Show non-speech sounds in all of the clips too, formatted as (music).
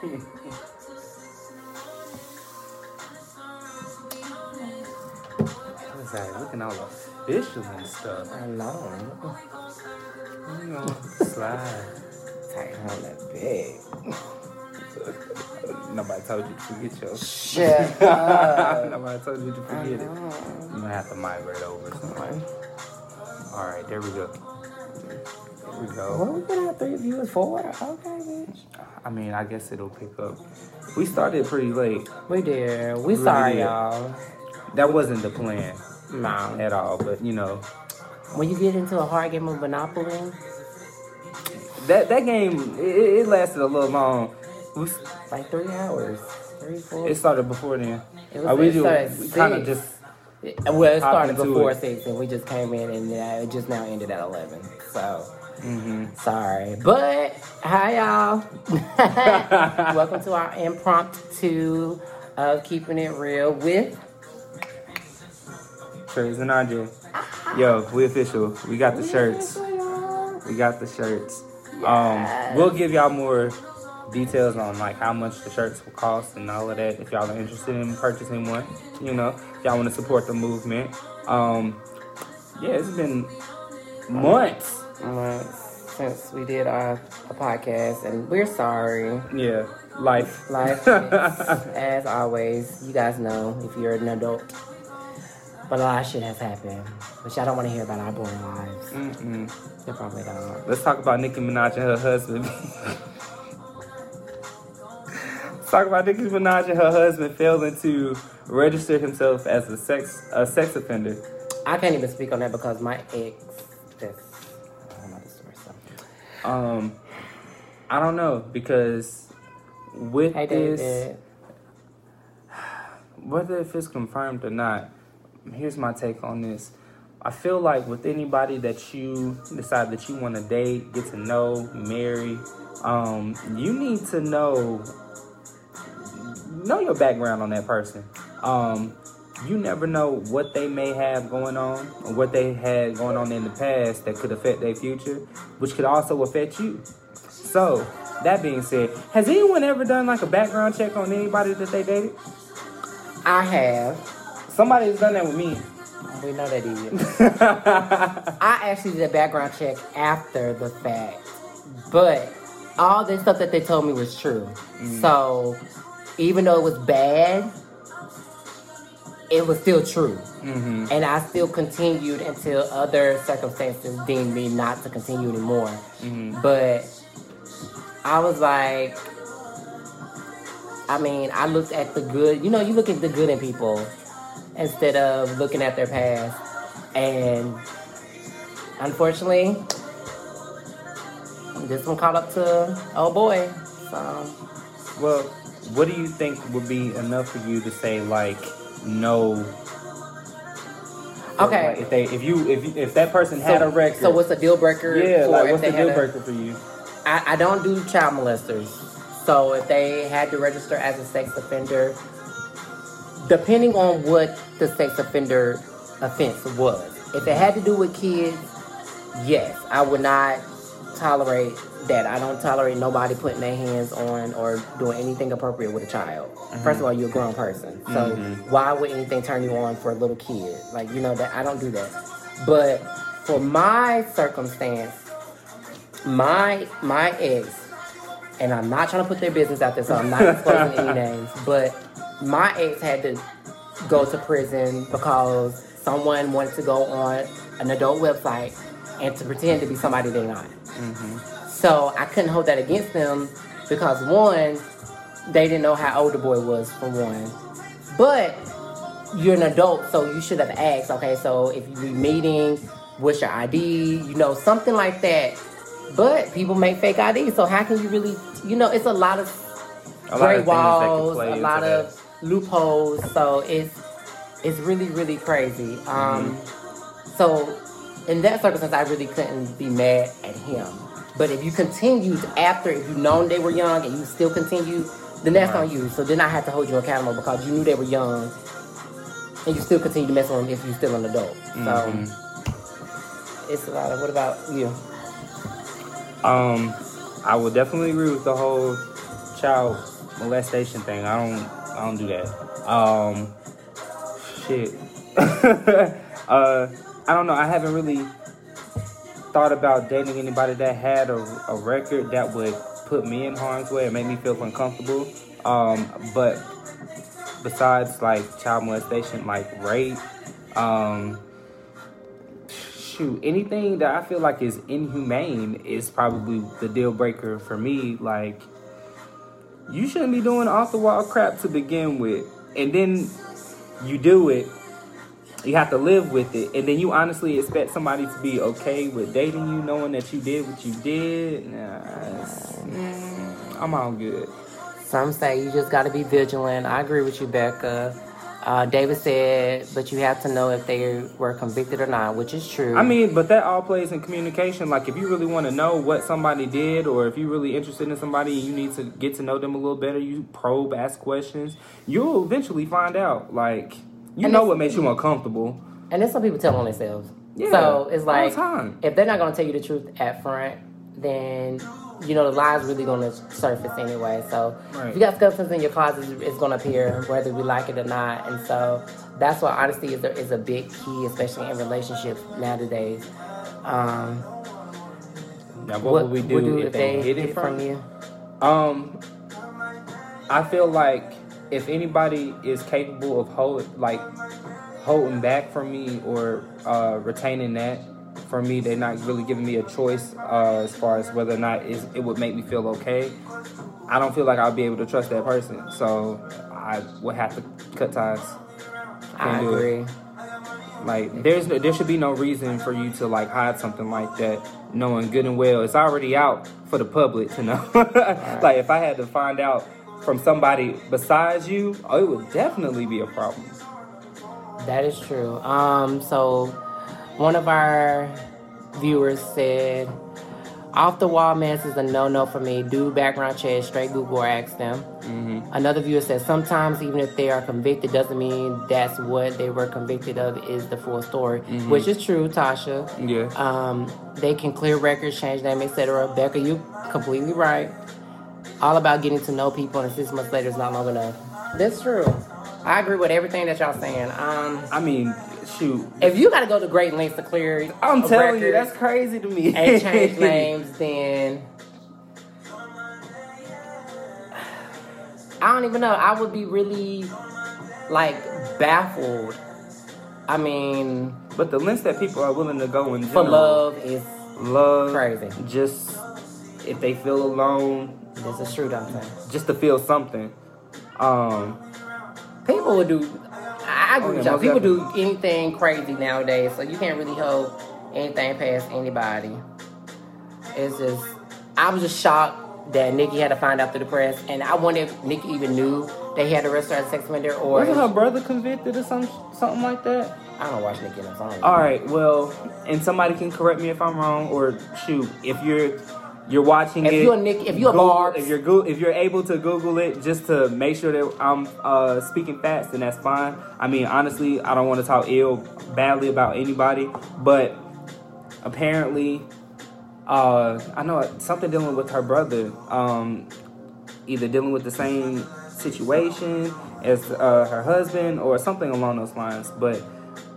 What's that? Looking all official and stuff. I know. You know, slide. Tight on that big. (laughs) Nobody told you to forget your. Shut up. (laughs) Nobody told you to forget it. I'm gonna have to migrate over. Somewhere. All right, there we go. There we go. Well, we could have three viewers, four. Okay, bitch. I mean, I guess it'll pick up. We started pretty late. We did. We Really sorry, did. y'all. That wasn't the plan No. at all, but you know, When you get into a hard game of Monopoly, that that game it, it lasted a little long. We, like three hours, three, four. it started before then. It was- Uh, we it do, we kind of just well, it started before it. six, and we just came in, and uh, it just now ended at eleven. So hmm sorry, but hi y'all. (laughs) Welcome to our impromptu of keeping it real with. Trez and RJ. Yo, we official. We got the shirts. We got the shirts. Um, we'll give y'all more details on like how much the shirts will cost and all of that. If y'all are interested in purchasing one, you know, if y'all want to support the movement. Um, yeah, it's been months. Uh, since we did our, a podcast, and we're sorry. Yeah, life. Life, (laughs) as always, you guys know if you're an adult. But a lot of shit has happened, which I don't want to hear about our boring lives. Mm-mm. You probably don't. Let's talk about Nicki Minaj and her husband. Let's (laughs) talk about Nicki Minaj and her husband failing to register himself as a sex a sex offender. I can't even speak on that because my ex. Um, I don't know because with Hey, this, David. (sighs) whether if it's confirmed or not, here's my take on this. I feel like with anybody that you decide that you want to date, get to know, marry, um, you need to know know your background on that person. Um, you never know what they may have going on or what they had going on in the past that could affect their future, which could also affect you. So, that being said, has anyone ever done like a background check on anybody that they dated? I have. Somebody's done that with me. We know that is. (laughs) I actually did a background check after the fact, but all this stuff that they told me was true. Mm. So even though it was bad, it was still true. mm-hmm. And I still continued until other circumstances deemed me not to continue anymore. Mm-hmm. But I was like, I mean, I looked at the good. You know, you look at the good in people instead of looking at their past. And unfortunately, this one caught up to oh boy. So Well, what do you think would be enough for you to say like no? Okay. Like, if they, if you, if if that person had a record, So what's a deal breaker? yeah, for like what's the deal a- breaker for you? I, I don't do child molesters. So if they had to register as a sex offender, depending on what the sex offender offense was, if it had to do with kids, yes, I would not tolerate that. I don't tolerate nobody putting their hands on or doing anything appropriate with a child. Mm-hmm. First of all, you're a grown person, so mm-hmm. why would anything turn you on for a little kid? Like you know that I don't do that. But for my circumstance, my my ex, and I'm not trying to put their business out there, so I'm not disclosing any (laughs) names, but my ex had to go to prison because someone wanted to go on an adult website and to pretend to be somebody they're not. So I couldn't hold that against them because one, they didn't know how old the boy was for one, but you're an adult, so you should have asked. Okay, so if you be meeting, what's your ID? You know, something like that. But people make fake IDs, so how can you really? You know, it's a lot of A lot gray of that can walls, a lot that. of loopholes. So it's it's really really crazy. Um, Mm-hmm. so in that circumstance, I really couldn't be mad at him. But if you continued after, if you known they were young and you still continued, then that's on you. So then I had to hold you accountable because you knew they were young, and you still continue to mess with them if you're still an adult. Mm-hmm. So it's a lot of. What about you? Um, I would definitely agree with the whole child molestation thing. I don't I don't do that. Um, shit. (laughs) uh, I don't know. I haven't really thought about dating anybody that had a, a record that would put me in harm's way and make me feel uncomfortable. Um, but besides like child molestation, like rape, um, shoot, anything that I feel like is inhumane is probably the deal breaker for me. Like, you shouldn't be doing off the wall crap to begin with, and then you do it. You have to live with it, and then you honestly expect somebody to be okay with dating you, knowing that you did what you did. Nah, I'm all good. Some say you just got to be vigilant. I agree with you, Becca. Uh, David said, but you have to know if they were convicted or not, which is true. I mean, but that all plays in communication. Like, if you really want to know what somebody did, or if you're really interested in somebody and you need to get to know them a little better, you probe, ask questions, you'll eventually find out. Like, you And know what makes you uncomfortable. and then some people tell on themselves. Yeah, so it's all like the time. if they're not going to tell you the truth at front, then you know the lies really going to surface anyway. So Right. if you got skeletons in your closet, it's going to appear whether we like it or not. And so that's why honesty is a, is a big key, especially in relationships nowadays. Um, Now, what, would we do, if, they, hid it from, you? Um, I feel like if anybody is capable of hold like holding back from me or uh, retaining that for me, they're not really giving me a choice uh, as far as whether or not is it would make me feel okay. I don't feel like I'll be able to trust that person, so I would have to cut ties. I Can't it. agree. Like there's no, there should be no reason for you to like hide something like that, knowing good and well it's already out for the public to know. (laughs) like if I had to find out from somebody besides you, oh, it would definitely be a problem. That is true. Um, so one of our viewers said, "Off the wall mess is a no no for me. Do background checks, straight Google or ask them." hmm Another viewer says, "Sometimes even if they are convicted, doesn't mean that's what they were convicted of is the full story," which is true, Tasha. Yeah. Um, they can clear records, change name, etc. Becca, you completely right. All about getting to know people, and six months later is not long enough. That's true. I agree with everything that y'all saying. Um, I mean, shoot. if you got to go to great lengths to clear, I'm telling you, that's crazy to me. and change (laughs) names, then I don't even know. I would be really like baffled. I mean, But the lengths that people are willing to go in for love is love, Crazy. Just if they feel alone, this is true. Dante. just to feel something. Um, People would do. I I agree Oh, with y'all. People do anything crazy nowadays, so you can't really hold anything past anybody. It's just, I was just shocked that Nicki had to find out through the press, and I wonder if Nicki even knew they had arrested her sex offender, or wasn't her brother convicted or some something like that? I don't watch Nicki enough. so I. All right, well, and somebody can correct me if I'm wrong, or shoot, if you're you're watching If it, you're Nick- if you're Google- if you're go- if you're able to Google it just to make sure that I'm uh, speaking facts, then that's fine. I mean, honestly, I don't want to talk ill badly about anybody, but apparently, uh, I know something dealing with her brother, um, either dealing with the same situation as uh, her husband or something along those lines, but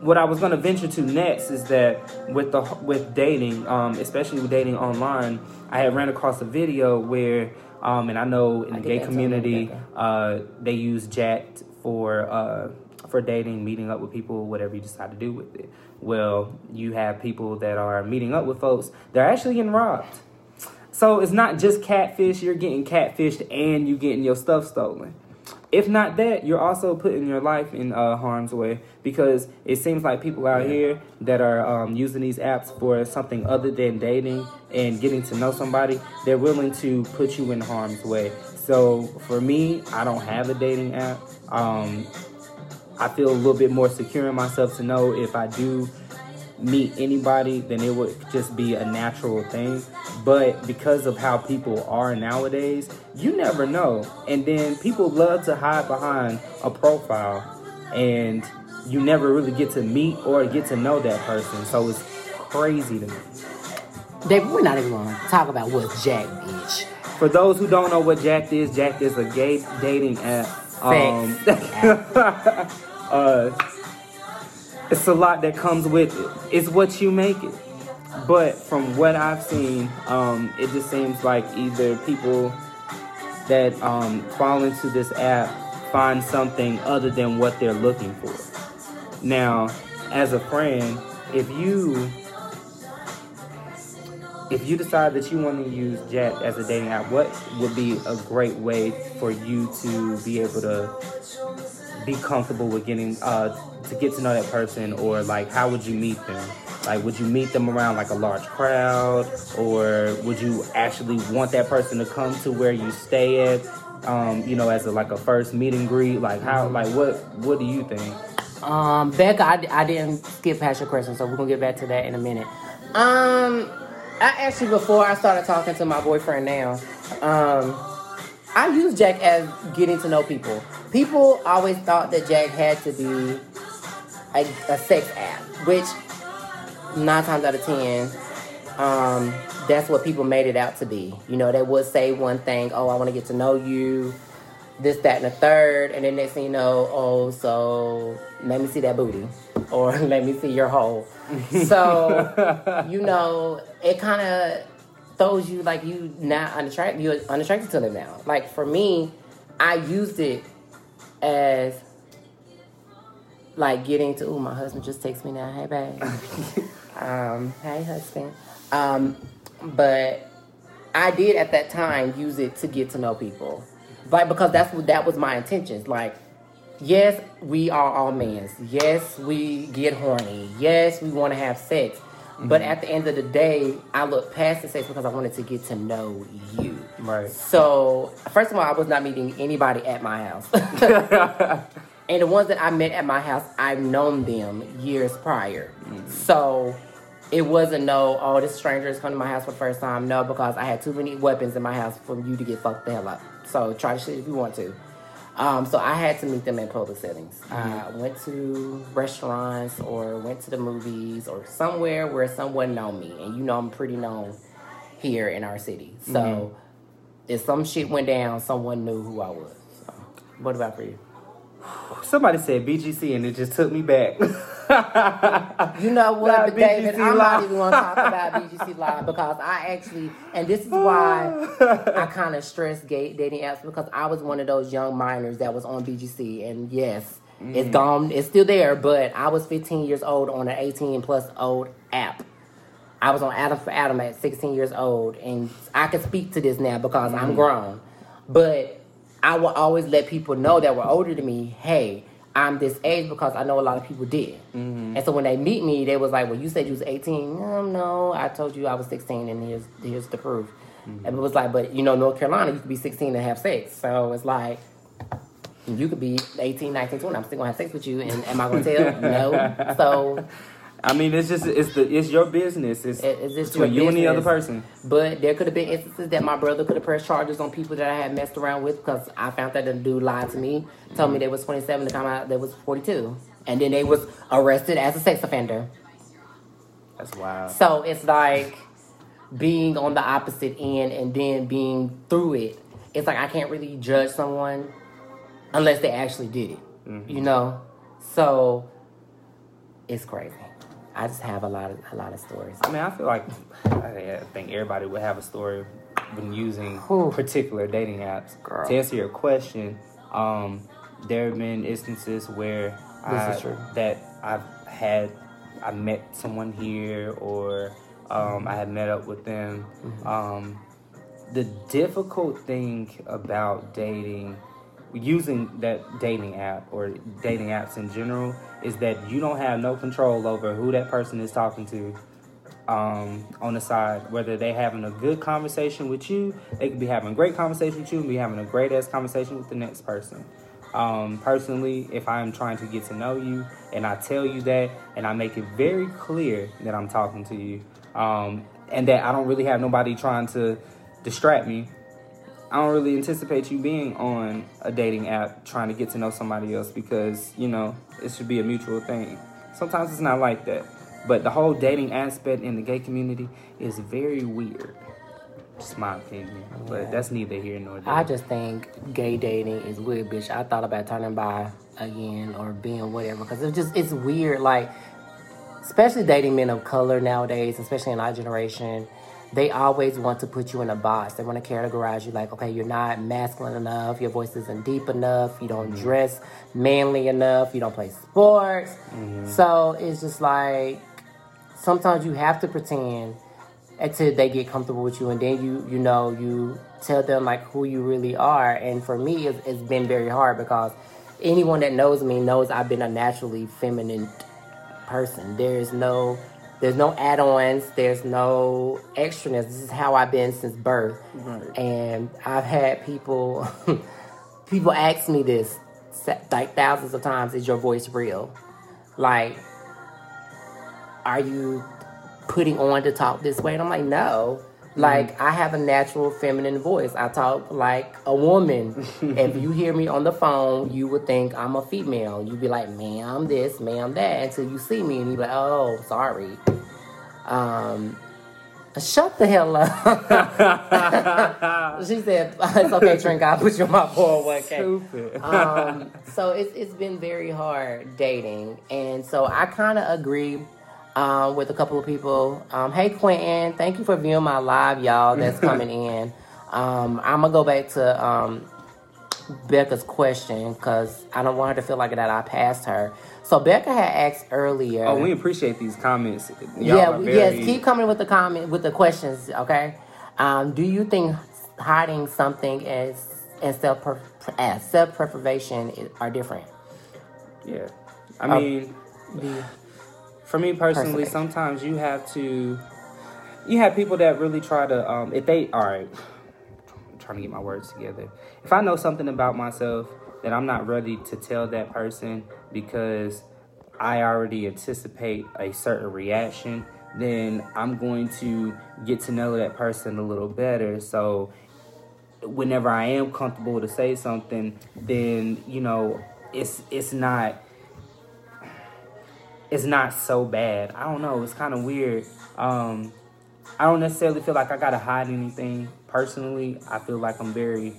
what I was going to venture to next is that with the with dating, um, especially with dating online, I had ran across a video where, um, and I know in the gay community, uh, they use Jack'd for uh, for dating, meeting up with people, whatever you decide to do with it. Well, you have people that are meeting up with folks; they're actually getting robbed. So it's not just catfish; you're getting catfished and you getting your stuff stolen. If not that, you're also putting your life in uh, harm's way because it seems like people out here that are um, using these apps for something other than dating and getting to know somebody, they're willing to put you in harm's way. So for me, I don't have a dating app. Um, I feel a little bit more secure in myself to know if I do meet anybody, then it would just be a natural thing. But because of how people are nowadays, you never know. And then people love to hide behind a profile, and you never really get to meet or get to know that person. So it's crazy to me. David, we're not even going to talk about what Jack, bitch. for those who don't know what Jack'd is, Jack'd is a gay dating app. Um, (laughs) uh, it's a lot that comes with it. It's what you make it. But from what I've seen, um, it just seems like either people that um, fall into this app find something other than what they're looking for. Now, as a friend, if you if you decide that you want to use Jack as a dating app, what would be a great way for you to be able to be comfortable with getting uh, to get to know that person, or like how would you meet them? Like, would you meet them around like a large crowd, or would you actually want that person to come to where you stay at? Um, you know, as a like a first meet and greet. Like, how? Like, what? What do you think? Um, Becca, I, I didn't skip past your question, so we're gonna get back to that in a minute. Um, I actually before I started talking to my boyfriend now, um, I use Jack as getting to know people. People always thought that Jack had to be a, a sex app, which nine times out of ten, um, that's what people made it out to be. You know, they would say one thing, oh, I want to get to know you, this, that, and the third, and then next thing you know, oh, so let me see that booty, (laughs) or let me see your hole. (laughs) So, you know, it kind of throws you like you not unattracted, you're unattracted to them now. Like for me, I used it as like getting to. Oh, my husband just texts me now. Hey, babe. (laughs) um, hey, husband. Um, but I did at that time use it to get to know people, like because that's what that was my intentions. Like, yes, we are all men. Yes, we get horny. Yes, we want to have sex. But at the end of the day, I look past the sex because I wanted to get to know you. Right. So, first of all, I was not meeting anybody at my house. (laughs) (laughs) and the ones that I met at my house, I've known them years prior. So, it wasn't no, oh, this stranger is coming to my house for the first time. No, because I had too many weapons in my house for you to get fucked the hell up. So, try to shit if you want to. Um, so I had to meet them in public settings. I went to restaurants or went to the movies or somewhere where someone know me, and you know I'm pretty known here in our city. So if some shit went down, someone knew who I was. So, what about for you? Somebody said BGC, and it just took me back. (laughs) You know what, but David, I'm not even going to talk about BGC Live (laughs) because I actually, and this is why I kind of stress gay dating apps because I was one of those young minors that was on BGC, and yes, it's mm. gone, it's still there, but I was 15 years old on an 18 plus old app. I was on Adam4Adam at 16 years old, and I can speak to this now because I'm mm. grown. But I will always let people know that were older than me, hey, I'm this age because I know a lot of people did. Mm-hmm. And so when they meet me, they was like, well, you said you was 18. No, no, I told you I was 16, and here's, here's the proof. Mm-hmm. And it was like, but you know, North Carolina, you could be 16 and have sex. So it's like, you could be 18, 19, 20. I'm still gonna have sex with you, and am I gonna tell? (laughs) no. So I mean, it's just it's the it's your business. It's, It- it's just between you and the other person. But there could have been instances that my brother could have pressed charges on people that I had messed around with because I found that the dude lied to me, told me mm-hmm. they was 27, to come out they was 42, and then they was arrested as a sex offender. That's wild. So it's like being on the opposite end and then being through it. It's like I can't really judge someone unless they actually did it. You mm-hmm. know? So it's crazy. I just have a lot of a lot of stories. I mean, I feel like I think everybody would have a story when using Whew. particular dating apps. Girl. To answer your question, um, there have been instances where I, is true. that I've had I met someone here or um, I had met up with them. Mm-hmm. Um, the difficult thing about dating using that dating app or dating apps in general is that you don't have no control over who that person is talking to um, on the side. Whether they having a good conversation with you they could be having a great conversation with you and be having a great ass conversation with the next person. Um, personally if i'm trying to get to know you and i tell you that and i make it very clear that i'm talking to you um, and that i don't really have nobody trying to distract me I don't really anticipate you being on a dating app trying to get to know somebody else because, you know, it should be a mutual thing. Sometimes it's not like that. But the whole dating aspect in the gay community is very weird. Just my opinion, but that's neither here nor there. I just think gay dating is weird, bitch. I thought about turning bi again or being whatever because it's just it's weird. Like, especially dating men of color nowadays, especially in our generation, they always want to put you in a box. They want to categorize you like, okay, you're not masculine enough, your voice isn't deep enough, you don't mm-hmm. dress manly enough, you don't play sports. Mm-hmm. So it's just like sometimes you have to pretend until they get comfortable with you and then you you know you tell them like who you really are and for me it's, it's been very hard because anyone that knows me knows i've been a naturally feminine person there's no there's no add-ons there's no extraness this is how i've been since birth Right. and i've had people (laughs) people ask me this like thousands of times is your voice real like are you putting on to talk this way? And I'm like, no. Like I have a natural feminine voice. I talk like a woman. (laughs) if you hear me on the phone, you would think I'm a female. You'd be like, ma'am this, ma'am that, until you see me and you be like, oh, sorry. Um, shut the hell up. (laughs) she said, it's okay, Trink. I'll put you on my 401k Stupid. um, so it's it's been very hard dating, and so I kind of agree um, with a couple of people. Um, hey Quentin, thank you for viewing my live, y'all. That's (laughs) coming in. Um, I'm gonna go back to um, Becca's question because I don't want her to feel like that I passed her. So Becca had asked earlier. oh, we appreciate these comments. Y'all yeah, are yes. Keep coming with the comment with the questions. Okay. Um, do you think hiding something as and self as self preservation are different? Yeah. I Uh, mean, The- for me personally, sometimes you have to. You have people that really try to. Um, if they all right, I'm trying to get my words together. If I know something about myself that I'm not ready to tell that person because I already anticipate a certain reaction, then I'm going to get to know that person a little better. So whenever I am comfortable to say something, then you know it's it's not it's not so bad. I don't know. It's kind of weird. Um, I don't necessarily feel like I gotta hide anything personally. I feel like I'm very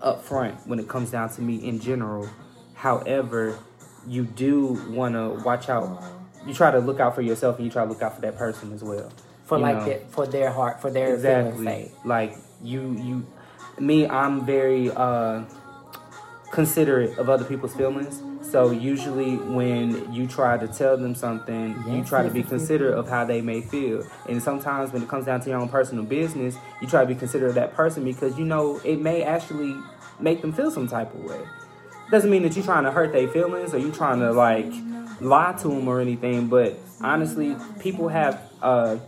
upfront when it comes down to me in general. However, you do want to watch out. You try to look out for yourself, and you try to look out for that person as well. for You like their, for their heart, for their exactly like you you me i'm very uh considerate of other people's feelings so usually when you try to tell them something you Yes, try to be yes, yes, considerate of how they may feel. And sometimes when it comes down to your own personal business you try to be considerate of that person because you know it may actually make them feel some type of way. Doesn't mean that you're trying to hurt their feelings or you're trying to like lie to them or anything but honestly people have uh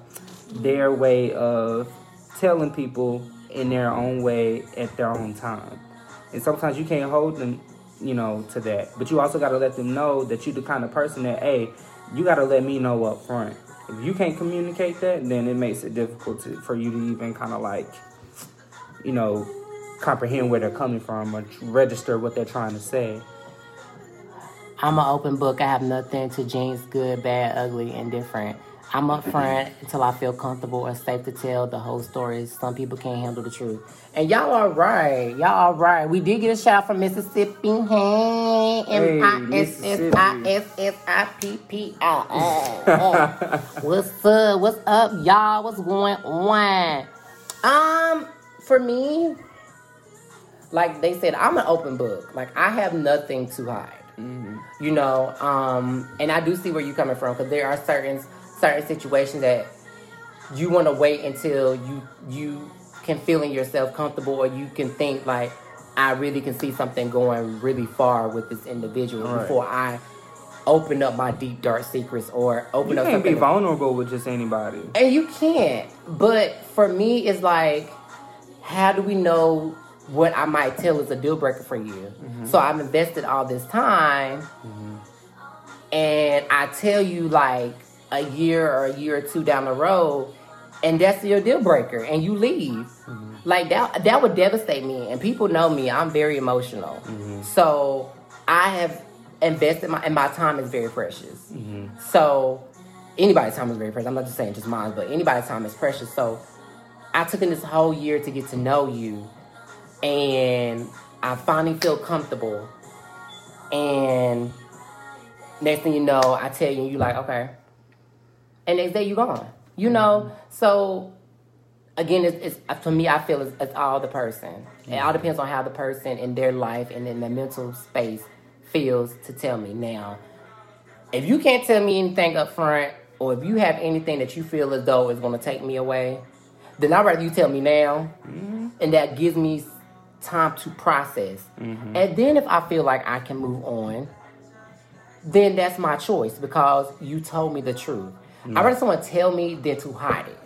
their way of telling people in their own way at their own time. And sometimes you can't hold them you know to that but you also got to let them know that you're the kind of person that hey you got to let me know up front if you can't communicate that then it makes it difficult to, for you to even kind of like you know comprehend where they're coming from or register what they're trying to say I'm an open book. I have nothing to jinx, good, bad, ugly, indifferent. I'm upfront until I feel comfortable or safe to tell the whole story. Some people can't handle the truth. And y'all are right. Y'all are right. We did get a shout out from Mississippi. Hey, M-I-S-S-I-P-P-I. What's up? What's up, y'all? What's going on? Um, for me, like they said, I'm an open book. Like I have nothing to hide. You know, um, and I do see where you're coming from because there are certain certain situations that you want to wait until you you can feel in yourself comfortable or you can think like I really can see something going really far with this individual Right. before I open up my deep dark secrets or open you up can't be vulnerable with just anybody and you can't. But for me, it's like, how do we know what I might tell is a deal breaker for you? Mm-hmm. So I've invested all this time, mm-hmm. and I tell you like a year or a year or two down the road, and that's your deal breaker, and you leave. Mm-hmm. Like that, that would devastate me. And people know me; I'm very emotional. Mm-hmm. So I have invested my, and my time is very precious. Mm-hmm. So anybody's time is very precious. I'm not just saying just mine, but anybody's time is precious. So I took in this whole year to get to know you, and I finally feel comfortable. And next thing you know, I tell you, you like, okay. And next day you gone. You mm-hmm. know, so again, it's, it's for me. I feel it's, it's all the person. It all mm-hmm. depends on how the person in their life and in their mental space feels to tell me. Now, if you can't tell me anything up front, or if you have anything that you feel as though is going to take me away, then I'd rather you tell me now, mm-hmm. and that gives me time to process. And then if I feel like I can move on, then that's my choice because you told me the truth. I'd rather someone tell me than to hide it.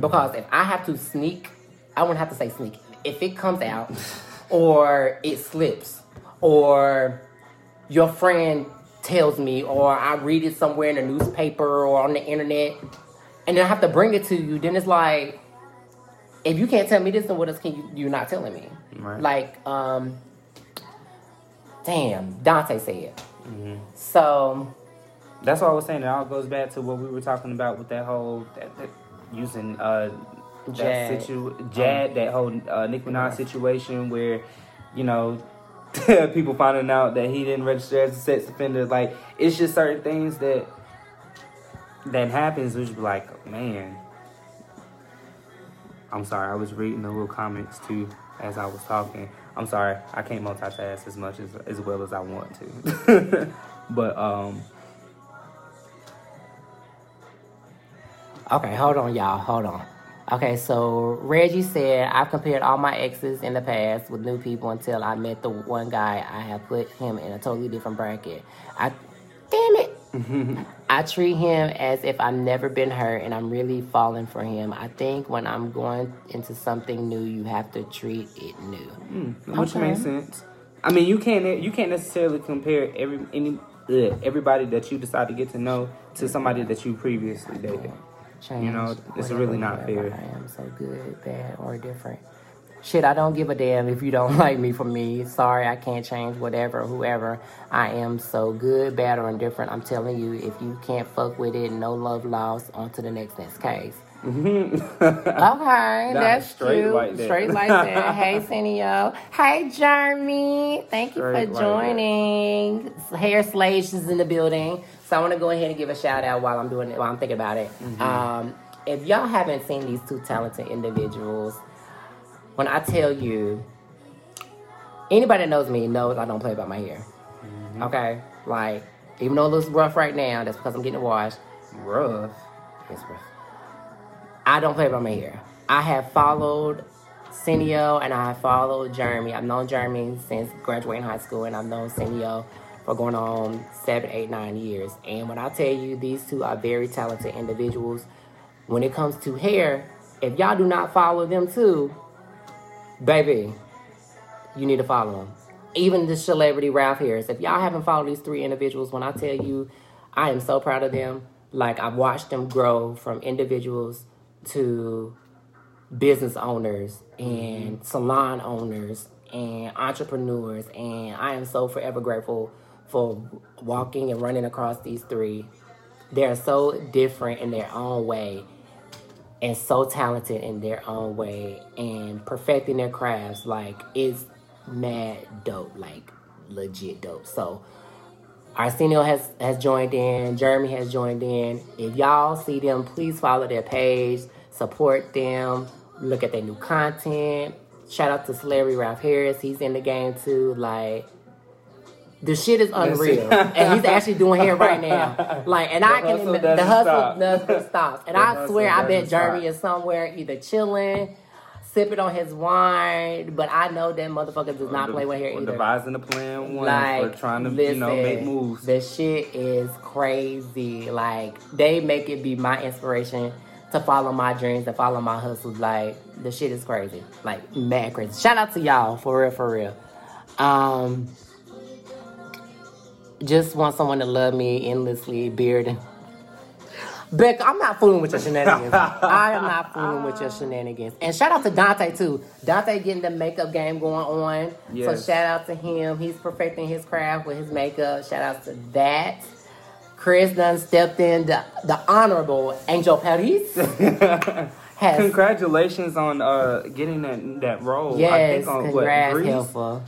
Because if I have to sneak, I wouldn't have to say sneak. If it comes out, (laughs) or it slips, or your friend tells me, or I read it somewhere in a newspaper or on the internet, and then I have to bring it to you, then it's like, if you can't tell me this, then what else can you you're not telling me? Right. Like, um, damn, Dante said. So That's what I was saying. It all goes back to what we were talking about with that whole that, that using uh that Jad. situ Jad that whole uh, Nick Minaj situation where you know (laughs) people finding out that he didn't register as a sex offender. Like it's just certain things that that happens. Which be like, man. I'm sorry. I was reading the little comments too as I was talking. I'm sorry. I can't multitask as much as as well as I want to. (laughs) but um. Okay, hold on, y'all. Hold on. Okay, so Reggie said, I've compared all my exes in the past with new people until I met the one guy. I have put him in a totally different bracket. I, damn it. (laughs) I treat him as if I've never been hurt and I'm really falling for him. I think when I'm going into something new, you have to treat it new. Hmm, which Okay. makes sense. I mean, you can't you can't necessarily compare every any ugh, everybody that you decide to get to know to mm-hmm. somebody that you previously dated. Change. You know, it's really not fair. I am so good, bad, or different. Shit, I don't give a damn if you don't (laughs) like me for me. Sorry, I can't change whatever, whoever. I am so good, bad, or indifferent. I'm telling you, if you can't fuck with it, no love lost. On to the next next case. Mm-hmm. (laughs) Okay, that's straight true. like that. Straight like that. (laughs) hey, Senio. Hey, Jeremy. Thank you for like that. joining. Hair Slash is in the building. So I want to go ahead and give a shout out while I'm doing it, while I'm thinking about it. Mm-hmm. Um, if y'all haven't seen these two talented individuals, when I tell you, anybody that knows me knows I don't play about my hair. Mm-hmm. Okay? Like, even though it looks rough right now, that's because I'm getting it washed. Rough. It's rough. I don't play about my hair. I have followed Cineo and I have followed Jeremy. I've known Jeremy since graduating high school, and I've known Cineo for going on seven, eight, nine years. And when I tell you these two are very talented individuals, when it comes to hair, if y'all do not follow them too, baby, you need to follow them. Even the celebrity Ralph Harris. If y'all haven't followed these three individuals, when I tell you, I am so proud of them. Like I've watched them grow from individuals to business owners and mm-hmm. salon owners and entrepreneurs, and I am so forever grateful for walking and running across these three. They're so different in their own way and so talented in their own way and perfecting their crafts. Like it's mad dope like legit dope. So Arsenio has has joined in. Jeremy has joined in. If y'all see them please follow their page. Support them. Look at their new content. Shout out to celebrity ralph harris. He's in the game too. Like the shit is unreal, and he's actually doing hair right now. (laughs) Like, and I can the hustle stop. doesn't stop. And The I swear, I bet Jeremy stop. is somewhere either chilling, sipping on his wine. But I know that motherfucker does not play with hair Or either. devising a plan one Like, for trying to listen, you know make moves. The shit is crazy. Like, they make it be my inspiration to follow my dreams to follow my hustles. Like, the shit is crazy. Like, mad crazy. Shout out to y'all, for real, for real. Um, just want someone to love me endlessly, beard. Beck, I'm not fooling with your shenanigans. (laughs) I am not fooling with your shenanigans. And shout out to Dante too. Dante getting the makeup game going on. Yes. So shout out to him. He's perfecting his craft with his makeup. Shout out to that. Chris done stepped in the, the honorable Angel Pettis. (laughs) has Congratulations on uh getting that that role. I yes, think on congrats, what helpful.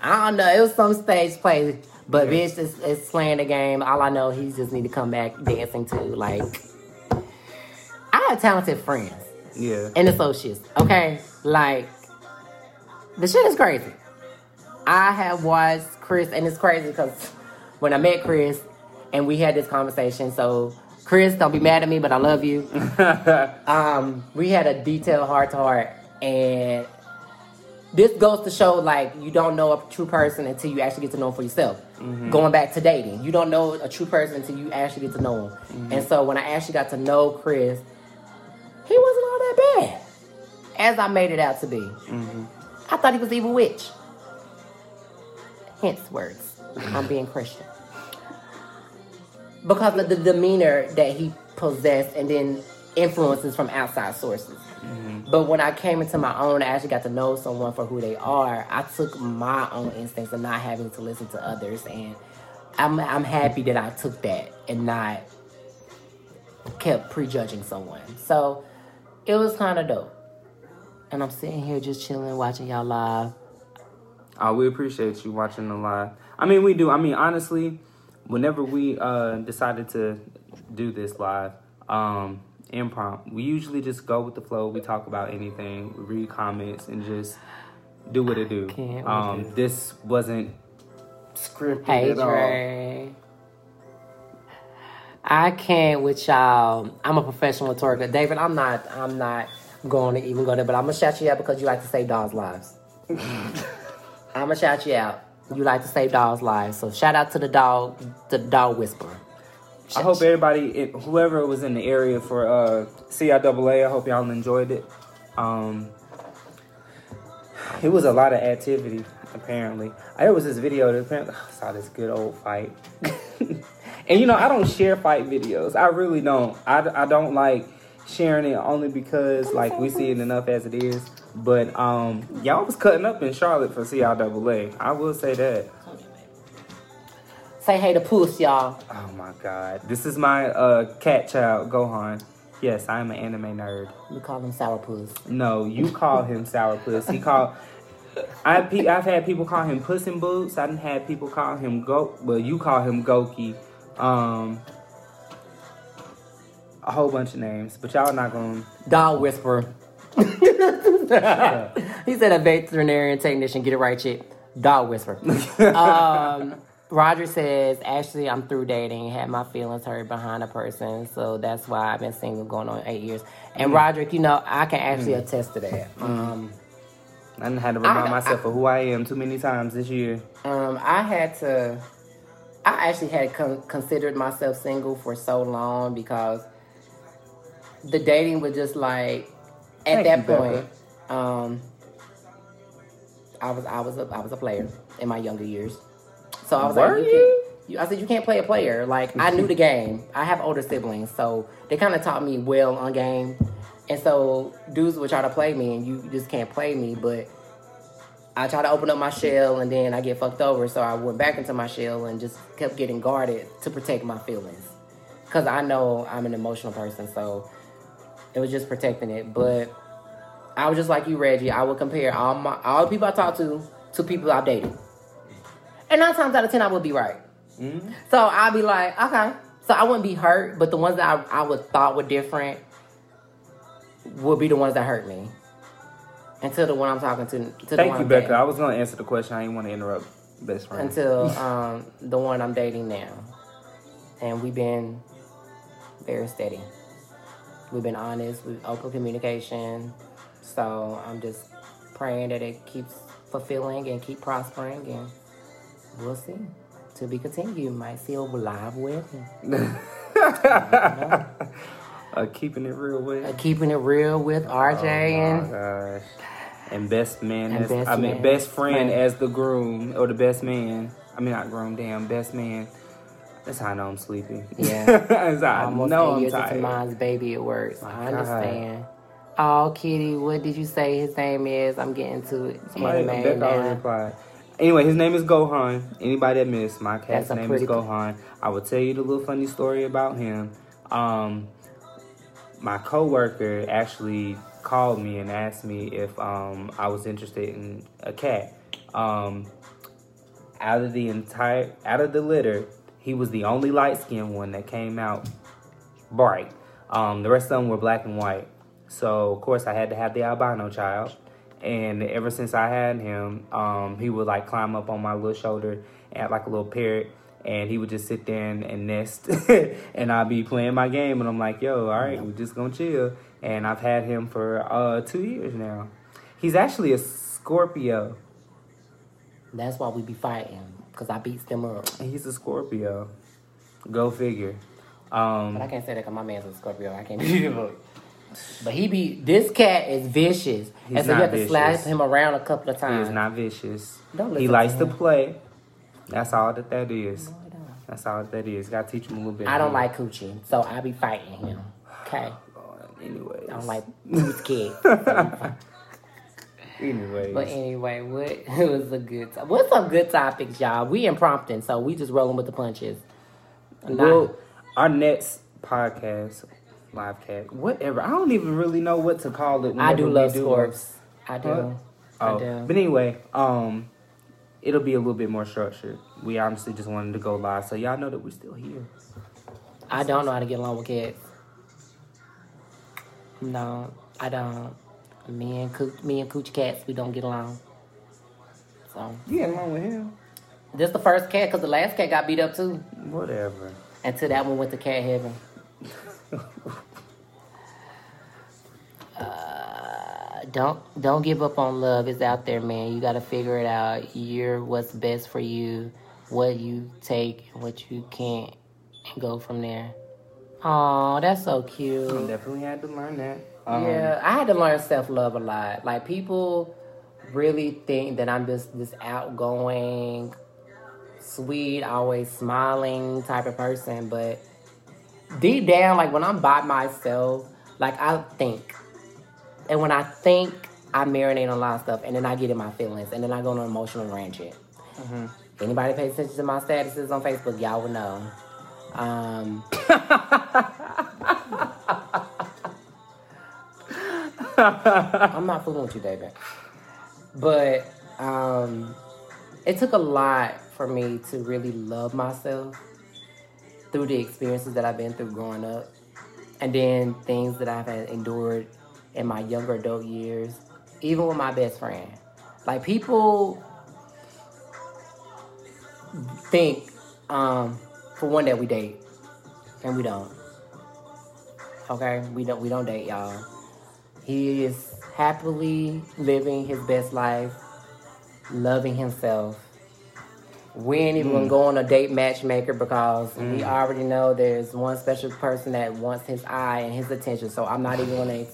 I don't know. It was some stage play, but bitch is, is playing the game. All I know, he just need to come back dancing too. Like, I have talented friends Yeah. and associates. Okay, like the shit is crazy. I have watched Chris, and it's crazy because when I met Chris and we had this conversation, so Chris, don't be mad at me, but I love you. (laughs) um, we had a detailed heart to heart, and this goes to show like you don't know a true person until you actually get to know him for yourself. Mm-hmm. Going back to dating, you don't know a true person until you actually get to know him. Mm-hmm. And so when I actually got to know Chris, he wasn't all that bad as I made it out to be. Mm-hmm. I thought he was evil witch. Hence words. I'm being Christian. (laughs) Because of the demeanor that he possessed and then influences from outside sources. But when I came into my own, I actually got to know someone for who they are. I took my own instincts and not having to listen to others. And I'm, I'm happy that I took that and not kept prejudging someone. So it was kind of dope. And I'm sitting here just chilling, watching y'all live. Uh, we appreciate you watching the live. I mean, we do. I mean, honestly, whenever we uh, decided to do this live, um, impromptu, we usually just go with the flow. We talk about anything, we read comments, and just do what it do. Can't Um, wait. this wasn't scripted Hey at all. I can't with y'all. I'm a professional rhetorical. David, I'm not I'm not going to even go there, but I'm gonna shout you out because you like to save dogs' lives. (laughs) I'm gonna shout you out. You like to save dogs' lives. So shout out to the dog the dog whisperer. I hope everybody, it, whoever was in the area for uh, CIAA, I hope y'all enjoyed it. Um, it was a lot of activity, apparently. There was this video that apparently I saw this good old fight. (laughs) and you know, I don't share fight videos. I really don't. I, I don't like sharing it only because like we see it enough as it is. But um, y'all was cutting up in Charlotte for CIAA. I will say that. Say hey to Puss, y'all. Oh my god. This is my uh cat child, Gohan. Yes, I am an anime nerd. We call him sour puss. No, you call him sourpuss. He call I pe- I've had people call him Puss in Boots. I didn't have people call him Go well you call him Goki. Um a whole bunch of names, but y'all not gonna Dog whisperer. (laughs) he said a veterinarian technician. Get it right, chick. Dog whisperer. (laughs) um, Roger says, actually, I'm through dating. Had my feelings hurt behind a person, so that's why I've been single going on eight years. And Roderick, you know, I can actually attest to that. Um, I had to remind I- myself of who I am too many times this year. um, I had to. I actually had con- considered myself single for so long because the dating was just like at Thank that you, point. Um, I was I was a I was a player in my younger years, so I was Were like, you you? can't, I said you can't play a player. Like I knew the game. I have older siblings, so they kind of taught me well on game, and so dudes would try to play me, and you just can't play me. But I try to open up my shell, and then I get fucked over. So I went back into my shell and just kept getting guarded to protect my feelings, because I know I'm an emotional person. So it was just protecting it, but. I was just like you, Reggie. I would compare all my all the people I talk to to people I've dated, and nine times out of ten, I would be right. Mhm. So I'd be like, okay. So I wouldn't be hurt, but the ones that I, I would thought were different would be the ones that hurt me. Until the one I'm talking to, to the Thank you, Becca. dating. I was gonna answer the question. I didn't want to interrupt best friend. Until (laughs) um, the one I'm dating now, and we've been very steady. We've been honest. We've open communication. So I'm just praying that it keeps fulfilling and keep prospering, and we'll see. To be continued. Might see a live wedding. (laughs) uh, keeping it real with. Uh, keeping it real with RJ Oh and gosh. And best man And as best I mean man. best friend Friend. as the groom or the best man. I mean not groom, damn, best man. That's how I know I'm sleepy. Yeah. (laughs) That's how I almost know eight I'm years tired. mine's baby, it works. My I God. understand. Oh, Kitty, what did you say his name is? I'm getting to it. Somebody, already now. replied. Anyway, his name is Gohan. Anybody that missed, my cat's name is Gohan. I will tell you the little funny story about him. Um, my coworker actually called me and asked me if um, I was interested in a cat. Um, out of the entire out of the litter, he was the only light skinned one that came out bright. Um, the rest of them were black and white. So of course I had to have the albino child. And ever since I had him, um, he would like climb up on my little shoulder act like a little parrot. And he would just sit there and, and nest. (laughs) and I'd be playing my game. And I'm like, yo, all right, we're just going to chill. And I've had him for uh, two years now. He's actually a Scorpio. That's why we be fighting. Because I beats them up. And He's a Scorpio. Go figure. Um, But I can't say that because my man's a Scorpio. I can't beat him up. But he be, this cat is vicious. He's and so you not have to slap him around a couple of times. He's not vicious. Don't He likes to to play. That's all that that is. No, That's all that, that is. Got to teach him a little bit. I don't more. like coochie, so I be fighting him. Okay? Uh, (sighs) anyways. I don't like (laughs) who's kid. Anyways. But anyway, what (laughs) it was a good time. What's some good topics, y'all? We impromptu, so we just rolling with the punches. Nah. well, our next podcast, live cat, whatever. I don't even really know what to call it. I do love do sports. I do. Huh? I Oh, do. but anyway, um, it'll be a little bit more structured. We honestly just wanted to go live, so y'all know that we're still here. I don't know how to get along with cats. No, I don't. Me and Coo- me and Coochie Cats, we don't get along. So You get along with him, this the first cat, cause the last cat got beat up too. whatever. Until that one went to cat heaven. (laughs) don't don't give up on love. It's out there, man. You got to figure it out. You're what's best for you, what you take, and what you can't, and go from there. Oh, that's so cute. I definitely had to learn that. Um, yeah, I had to learn self love a lot. Like people really think that I'm just this outgoing, sweet, always smiling type of person, but deep down, like when I'm by myself, like I think, and when I think, I marinate on a lot of stuff, and then I get in my feelings, and then I go on an emotional rampage. Anybody pay attention to my statuses on Facebook, y'all would know. Um, (laughs) I'm not fooling with you, David. But um, it took a lot for me to really love myself through the experiences that I've been through growing up, and then things that I've had endured in my younger adult years, even with my best friend. Like people think, um, for one, that we date, and we don't. Okay, we don't. We don't date, y'all. He is happily living his best life, loving himself. We ain't even gonna go on a date matchmaker because we already know there's one special person that wants his eye and his attention. So I'm not even gonna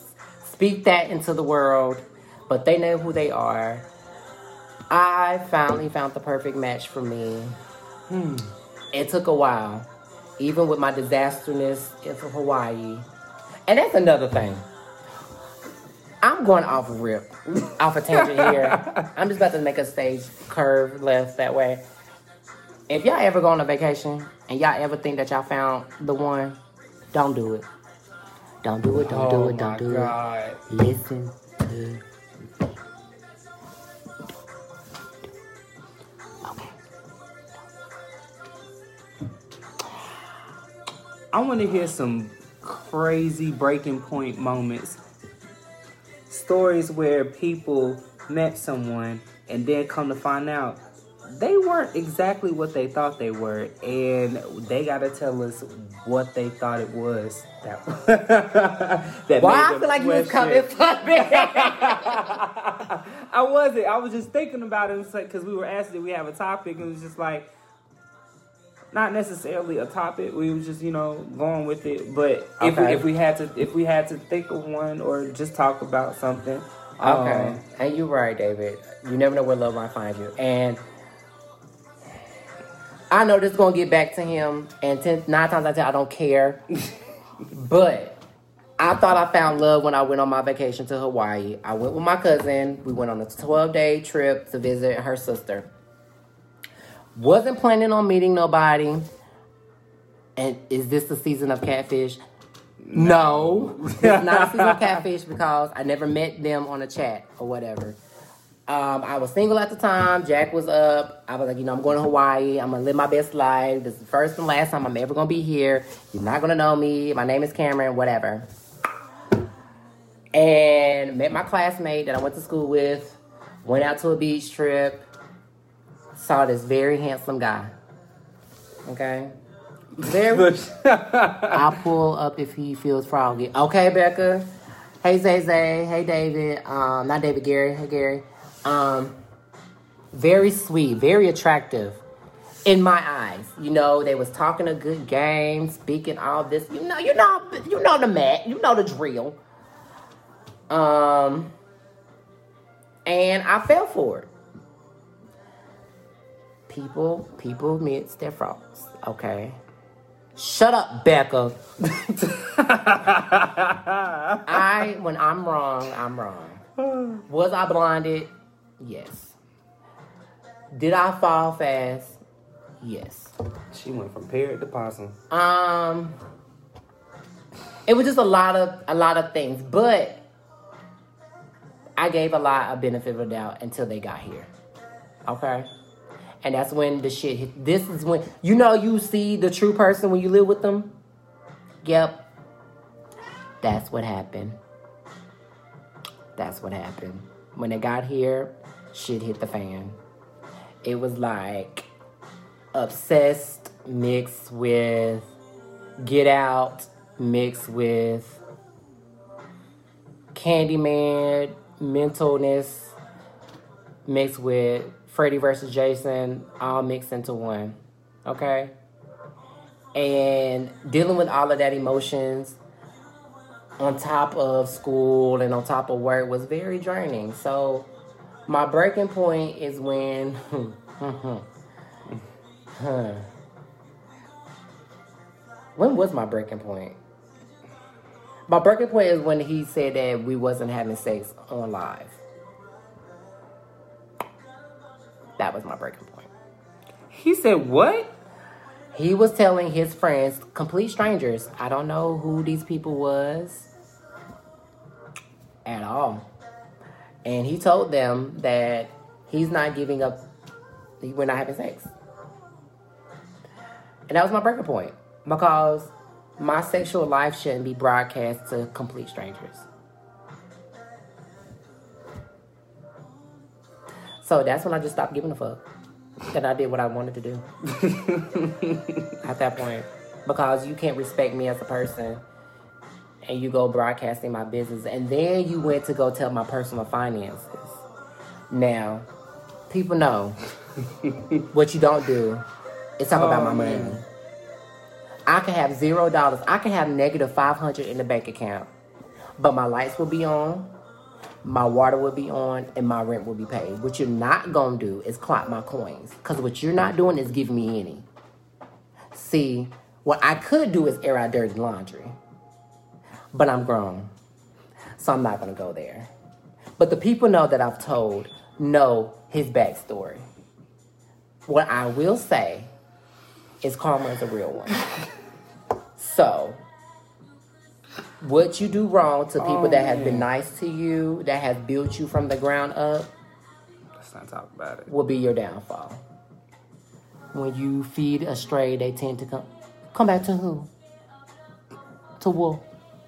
speak that into the world, but they know who they are. I finally found the perfect match for me. Hmm. It took a while, even with my disasterness in Hawaii. And that's another thing. I'm going off a rip, off a tangent here. (laughs) I'm just about to make a stage curve left that way. If y'all ever go on a vacation and y'all ever think that y'all found the one, don't do it. Don't do it. Don't do Oh it. Don't oh do God. it. Listen to. Okay. I want to hear some crazy breaking point moments. Stories where people met someone and then come to find out they weren't exactly what they thought they were, and they got to tell us what they thought it was. That, that Why made I feel like you was coming for me. (laughs) I wasn't. I was just thinking about it because we were asked did we have a topic, and it was just like not necessarily a topic. We were just you know going with it. But if we, if we had to if we had to think of one or just talk about something, Okay, um, and you're right, David. You never know where love might find you, and I know this is gonna get back to him. And ten, nine times out of ten, I don't care. (laughs) but I thought I found love when I went on my vacation to Hawaii. I went with my cousin. We went on a 12 day trip to visit her sister. Wasn't planning on meeting nobody. And is this the season of catfish? No, it's not a seasonal (laughs) catfish because I never met them on a chat or whatever. Um, I was single at the time. Jack was up. I was like, you know, I'm going to Hawaii. I'm gonna live my best life. This is the first and last time I'm ever gonna be here. You're not gonna know me. My name is Cameron. Whatever. And met my classmate that I went to school with. Went out to a beach trip. Saw this very handsome guy. Okay. Very. (laughs) I'll pull up if he feels froggy. Okay, Becca. Hey, Zay Zay. Hey, David. Um, not David Gary. Hey, Gary. Um, very sweet, very attractive in my eyes. You know, they was talking a good game, speaking all this. You know, you know, you know the mat. You know the drill. Um, and I fell for it. People, people admit their faults. Okay. Shut up, Becca. (laughs) I, when I'm wrong, I'm wrong. Was I blinded? Yes. Did I fall fast? Yes. She went from parrot to possum. Um, it was just a lot of a lot of things, but I gave a lot of benefit of doubt until they got here. Okay. And that's when the shit hit. This is when you know you see the true person when you live with them. Yep. That's what happened. That's what happened. When they got here, shit hit the fan. It was like obsessed mixed with get out mixed with Candyman mentalness mixed with Freddy versus Jason all mixed into one. Okay? And dealing with all of that emotions on top of school and on top of work was very draining. So my breaking point is when when was my breaking point? My breaking point is when he said that we wasn't having sex on live. That was my breaking point. He said what? He was telling his friends, complete strangers, I don't know who these people was at all. And he told them that he's not giving up, we're not having sex. And that was my breaking point because my sexual life shouldn't be broadcast to complete strangers. So that's when I just stopped giving a fuck. And I did what I wanted to do (laughs) at that point. Because you can't respect me as a person and you go broadcasting my business. And then you went to go tell my personal finances. Now, people know (laughs) what you don't do is talk oh, about my man. money. I can have zero dollars. I can have negative 500 in the bank account. But my lights will be on, my water will be on, and my rent will be paid. What you're not going to do is clock my coins. Because what you're not doing is giving me any. See, what I could do is air out dirty laundry. But I'm grown. So I'm not going to go there. But the people know that I've told know his backstory. What I will say is karma is a real one. (laughs) So, what you do wrong to people oh, that have been nice to you, that have built you from the ground up, let's not talk about it, will be your downfall. When you feed a stray, they tend to come come back to who? To wolf.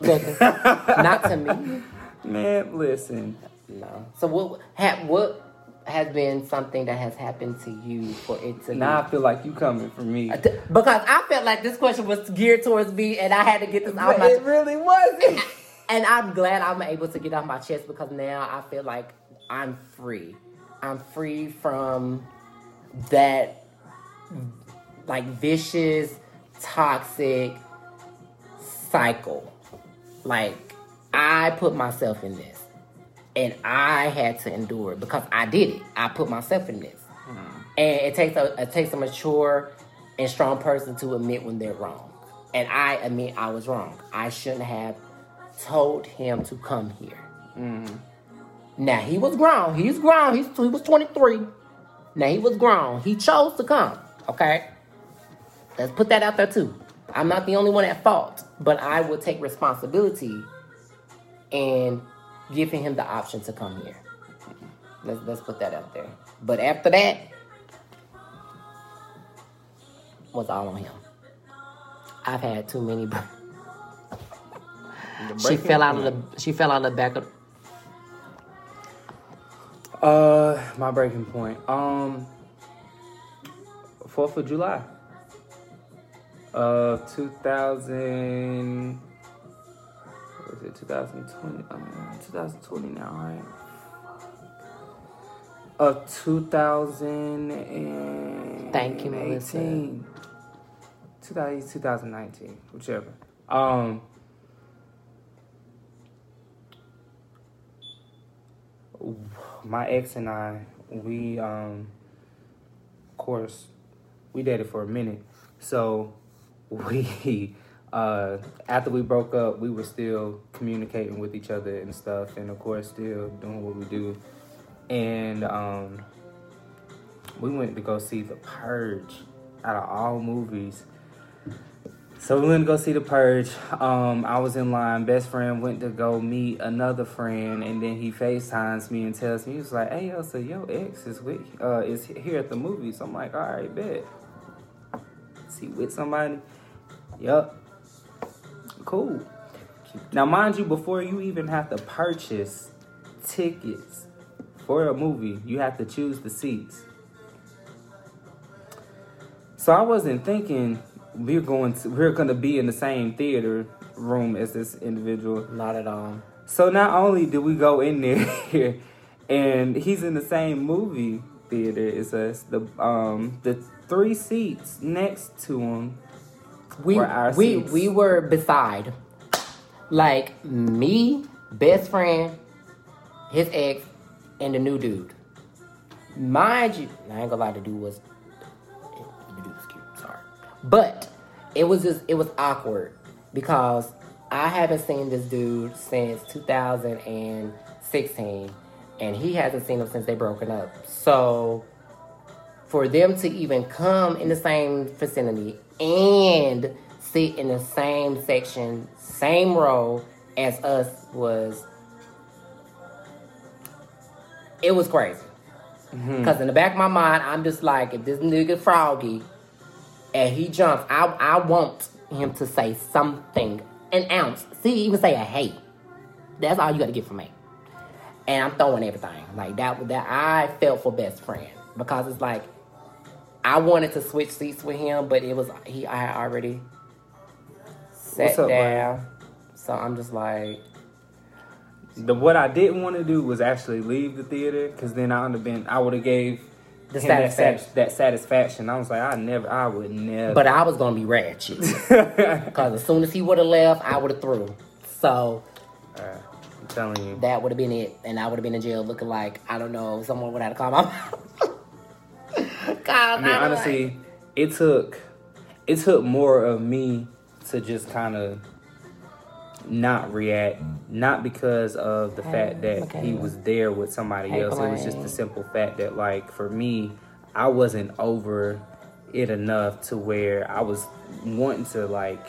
Not to me. (laughs) Man, listen. No. So what? Ha, what has been something that has happened to you for it to now be, I feel like you coming for me because I felt like this question was geared towards me and I had to get this out my it really wasn't (laughs) and I'm glad I'm able to get off my chest because now I feel like I'm free I'm free from that like vicious toxic cycle like I put myself in this and I had to endure it because I did it. I put myself in this, mm. and it takes a it takes a mature and strong person to admit when they're wrong. And I admit I was wrong. I shouldn't have told him to come here. Mm. Now he was grown. He's grown. He's, he was twenty three. Now he was grown. He chose to come. Okay, let's put that out there too. I'm not the only one at fault but I will take responsibility and giving him the option to come here. Let's let's put that out there. But after that, was all on him. I've had too many. br- She fell out of the. She fell out of the back of. Uh, my breaking point. Um, Fourth of July. Two thousand. What was it? Two thousand twenty. Uh, two thousand twenty now, right? Two thousand. Thank you, Melissa. 2000, 2019, whichever. Um. my ex and I, we um, of course, we dated for a minute. So we, (laughs) uh, after we broke up, we were still communicating with each other and stuff, and of course, still doing what we do. And um, we went to go see The Purge. Out of all movies, so we went to go see The Purge. Um, I was in line. Best friend went to go meet another friend, and then he FaceTimes me and tells me he was like, "Hey, yo, so your ex is with uh is here at the movies." I'm like, "All right, bet." Is he with somebody? Yup. Cool. Now, mind you, before you even have to purchase tickets for a movie, you have to choose the seats. So I wasn't thinking we're going to we're going to be in the same theater room as this individual. Not at all. So not only did we go in there (laughs) and he's in the same movie theater as us, the um the three seats next to him We we we were beside, like me, best friend, his ex, and the new dude. Mind you, I ain't gonna lie, the dude was the dude was cute. Sorry, but it was just it was awkward because I haven't seen this dude since 2016, and he hasn't seen him since they broken up. So for them to even come in the same vicinity and sit in the same section, same row as us was it was crazy. Mm-hmm. Because in the back of my mind, I'm just like, if this nigga froggy and he jumps, I I want him to say something, an ounce. See, even say a hey. That's all you got to get from me. And I'm throwing everything like that. That I felt for best friend because it's like I wanted to switch seats with him, but it was he. I had already sat up, down, so I'm just like, The what I didn't want to do was actually leave the theater because then I would have been I would have gave The that, satisfaction. sat- that satisfaction. I was like, I never, I would never. but I was gonna be ratchet (laughs) because as soon as he would have left, I would have threw. So Uh, I'm telling you, that would have been it, and I would have been in jail looking like I don't know someone would have to call my. (laughs) (laughs) God, I mean, honestly, it took it took more of me to just kind of not react, not because of the fact that okay. he was there with somebody Hey, else. It was just the simple fact that, like, for me, I wasn't over it enough to where I was wanting to like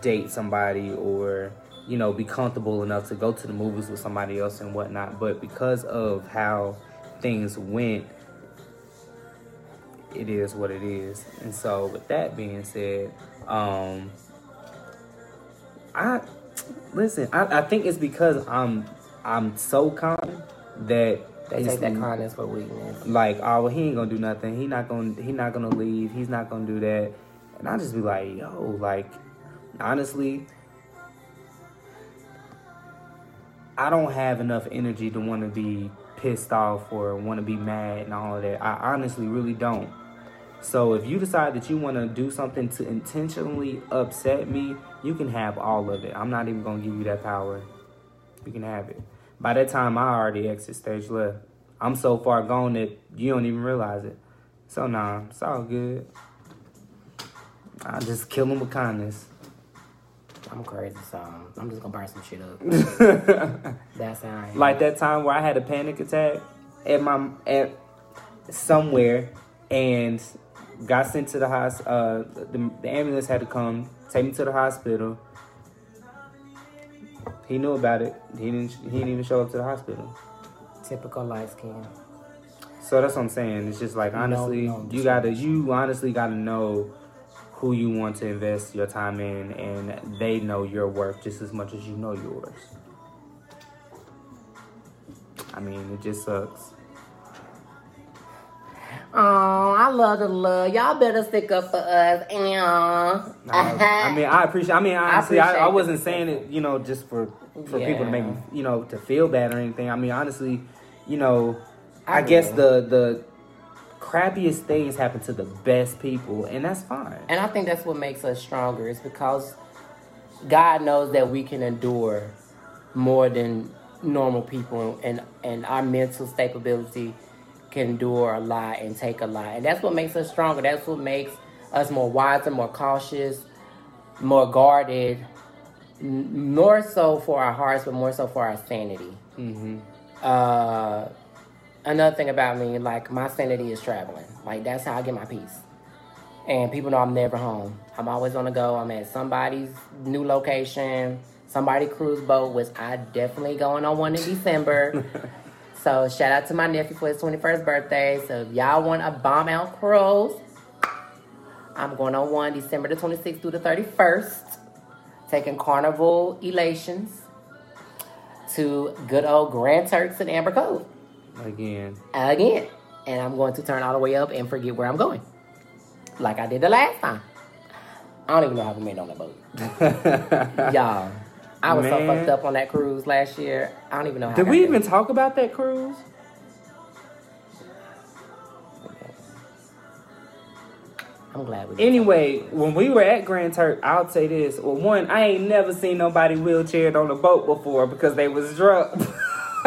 date somebody or you know be comfortable enough to go to the movies with somebody else and whatnot. But because of how things went, it is what it is. And so, with that being said, um, I listen. I, I think it's because I'm I'm so calm that they take that kindness for weakness. like, oh, well, he ain't gonna do nothing. He not gonna he not gonna leave. He's not gonna do that. And I just be like, yo, like, honestly, I don't have enough energy to want to be pissed off or want to be mad and all of that. I honestly really don't. So if you decide that you want to do something to intentionally upset me, you can have all of it. I'm not even gonna give you that power. You can have it. By that time, I already exit stage left. I'm so far gone that you don't even realize it. So nah, it's all good. I just kill him with kindness. I'm crazy, so I'm just gonna burn some shit up. (laughs) That's how I am. like that time where I had a panic attack at my at somewhere and got sent to the hospital. Uh, the, the ambulance had to come take me to the hospital. He knew about it. He didn't. He didn't even show up to the hospital. Typical light skin. So that's what I'm saying. It's just like No, honestly, no, you gotta. You honestly gotta know who you want to invest your time in, and they know your worth just as much as you know yours. I mean, it just sucks. Oh, I love the love. Y'all better stick up for us. And I, I mean, I appreciate. I mean, (laughs) honestly, I, I, appreciate wasn't saying it, you know, just for for people to make me, you know, to feel bad or anything. I mean, honestly, you know, I, I guess the the crappiest things happen to the best people, and that's fine. And I think that's what makes us stronger. Is because God knows that we can endure more than normal people, and and our mental stability can endure a lot and take a lot, and that's what makes us stronger. That's what makes us more wiser, more cautious, more guarded. n- More so for our hearts, but more so for our sanity. hmm Uh, another thing about me, like my sanity is traveling. Like that's how I get my peace. And people know I'm never home. I'm always on the go. I'm at somebody's new location, somebody cruise boat, which I definitely going on one in December. (laughs) so shout out to my nephew for his 21st birthday. So if y'all want a bomb out cruise, I'm going on one December the 26th through the 31st. Taking Carnival Elations to good old Grand Turks and Amber Cove Again, again. And I'm going to turn all the way up and forget where I'm going. Like I did the last time. I don't even know how we made on that boat. (laughs) Y'all. I was so fucked up on that cruise last year. I don't even know Did we there. even talk about that cruise? I'm glad we did. Anyway, when we were at Grand Turk, I'll say this. Well, one, I ain't never seen nobody wheelchaired on a boat before because they was drunk. (laughs)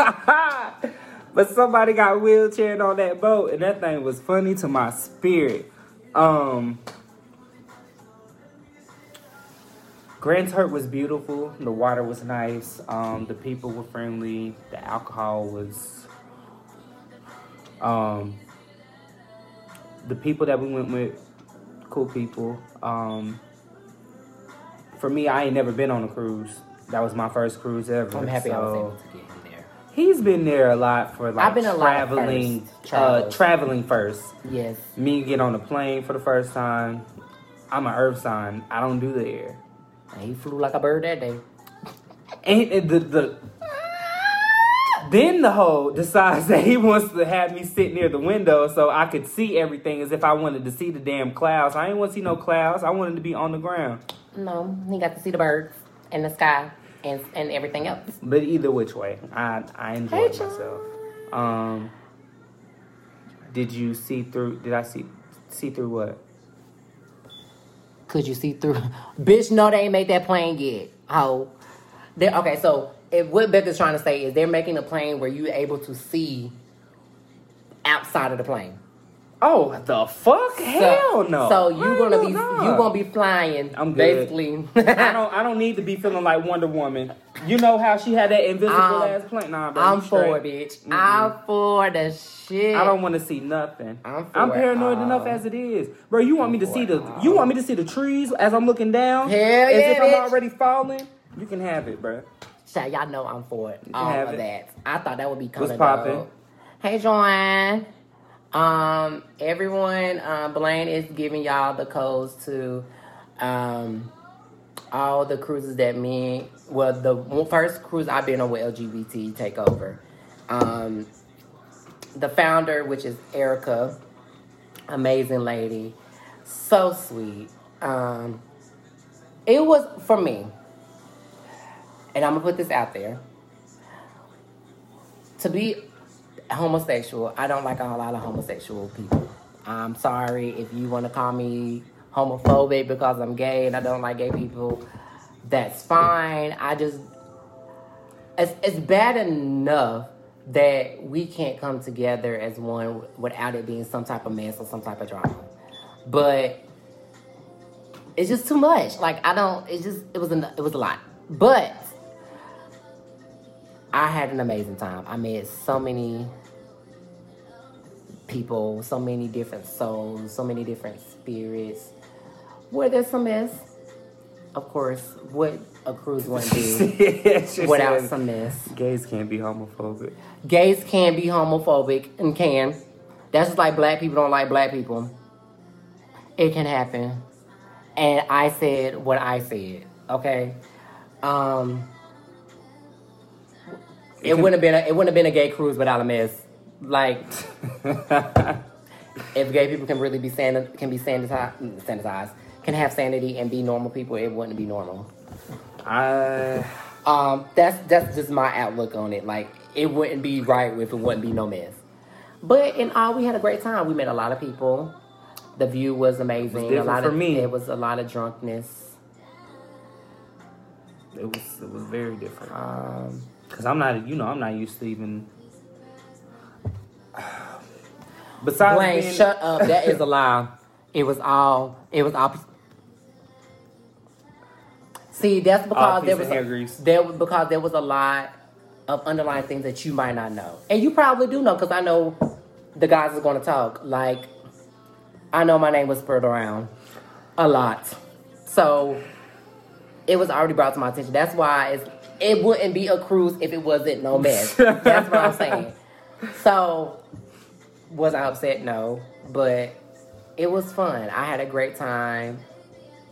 but somebody got wheelchaired on that boat, and that thing was funny to my spirit. Um, Grand Turk was beautiful. The water was nice. Um, the people were friendly. The alcohol was. Um, the people that we went with, cool people. Um, for me, I ain't never been on a cruise. That was my first cruise ever. I'm happy I was able to get him there. He's been there a lot for like I've been traveling, uh, traveling first. Yes. Me get on a plane for the first time. I'm an earth sign. I don't do the air. He flew like a bird that day. And, and the the then the hoe decides that he wants to have me sit near the window so I could see everything as if I wanted to see the damn clouds. I didn't want to see no clouds. I wanted to be on the ground. No, he got to see the birds and the sky and and everything else. But either which way, I I enjoyed Hey, myself. Um, did you see through? Did I see see through what? Could you see through? (laughs) Bitch, no, they ain't made that plane yet. Oh, they okay. So if what Becca's trying to say is they're making a plane where you're able to see outside of the plane. Oh, the fuck? Hell no. So you Hell gonna be you gonna be flying. I'm good. basically. (laughs) I don't. I don't need to be feeling like Wonder Woman. You know how she had that invisible Um, ass plane. Nah, bro, I'm for it, bitch. Mm-mm. I'm for the shit. I don't want to see nothing. I'm for I'm paranoid enough as it is, bro. You want me to see the? You want me to see the trees as I'm looking down? Hell as yeah, if I'm already falling. You can have it, bro. So y'all know I'm for it. All have of it. that. I thought that would be kind What's of poppin'? Hey, Joanne. Um, everyone, um, Blaine is giving y'all the codes to um, all the cruises that me, well, the first cruise I've been on with LGBT takeover. Um, the founder, which is Erica, amazing lady, so sweet. Um, it was for me, and I'm gonna put this out there. To be homosexual, I don't like a whole lot of homosexual people. I'm sorry if you want to call me homophobic because I'm gay and I don't like gay people. That's fine. I just it's it's bad enough that we can't come together as one without it being some type of mess or some type of drama. But it's just too much. Like I don't. It's just it was a it was a lot. But I had an amazing time. I met so many people, so many different souls, so many different spirits. Where there's some mess, of course. What a cruise wouldn't (laughs) she without some mess. Gays can't be homophobic. Gays can be homophobic and can. That's just like black people don't like black people. It can happen. And I said what I said. Okay. Um it, can- wouldn't have been a, it wouldn't have been a gay cruise without a mess. Like (laughs) if gay people can really be sanit- can be sanitized, sanitized, can have sanity and be normal people, it wouldn't be normal. I Um, that's that's just my outlook on it. Like it wouldn't be right if it wouldn't be no mess. But in all, we had a great time. We met a lot of people. The view was amazing. a lot for of me. It was a lot of drunkenness. it was it was very different. Um, Cause I'm not, you know, I'm not used to even. Besides, Blaine, being- shut up. That is a (laughs) lie. It was all. It was all. See, that's because there was a, there was because there was a lot of underlying things that you might not know, and you probably do know because I know the guys are going to talk. Like, I know my name was spread around a lot, so it was already brought to my attention. That's why it's, it wouldn't be a cruise if it wasn't no mess. that's what I'm saying. (laughs) So, was I upset? No, but it was fun. I had a great time.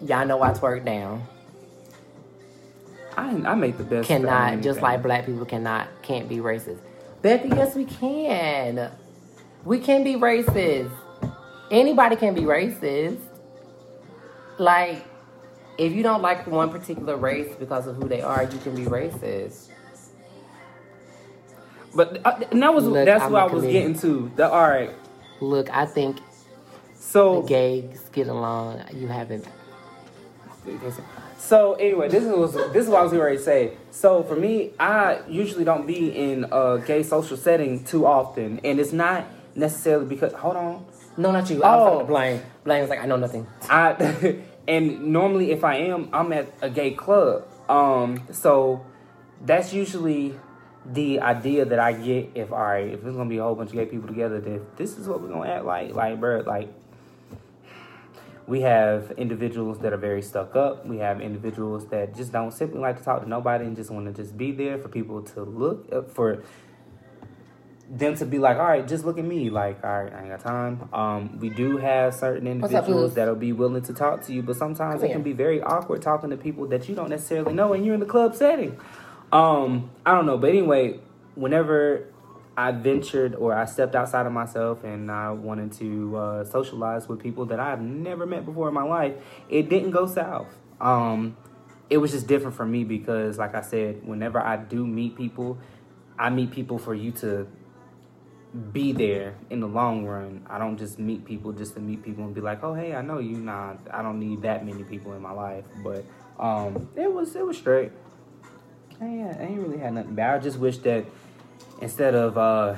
Y'all know I twerked down. I I make the best. Cannot just like black people cannot can't be racist. Becca, yes we can. We can be racist. Anybody can be racist. Like, if you don't like one particular race because of who they are, you can be racist. But uh, and that was Look, that's I'm what I was getting to. The, all right, Look, I think so gays get along. You haven't. So anyway, this was this is what I was ready to say. So for me, I usually don't be in a gay social setting too often, and it's not necessarily because hold on, No, not you. I was Oh. Blaine. Blaine was like, I know nothing. I (laughs) and normally if I am, I'm at a gay club. Um, so that's usually the idea that I get. If all right, if there's gonna be a whole bunch of gay people together, then this is what we're gonna act like. Like, bro, like we have individuals that are very stuck up. We have individuals that just don't simply like to talk to nobody and just want to just be there for people to look for them to be like, all right, just look at me. Like, all right, I ain't got time. Um, we do have certain What's up, individuals that'll be willing to talk to you, but sometimes Come it here. can be very awkward talking to people that you don't necessarily know and you're in the club setting. Um, I don't know, but anyway, whenever I ventured or I stepped outside of myself and I wanted to uh, socialize with people that I've never met before in my life, it didn't go south. Um, it was just different for me because, like I said, whenever I do meet people, I meet people for you to be there in the long run. I don't just meet people just to meet people and be like, oh hey, I know you. Nah, I don't need that many people in my life. But um, it was it was straight. I ain't, I ain't really had nothing bad. I just wish that instead of uh,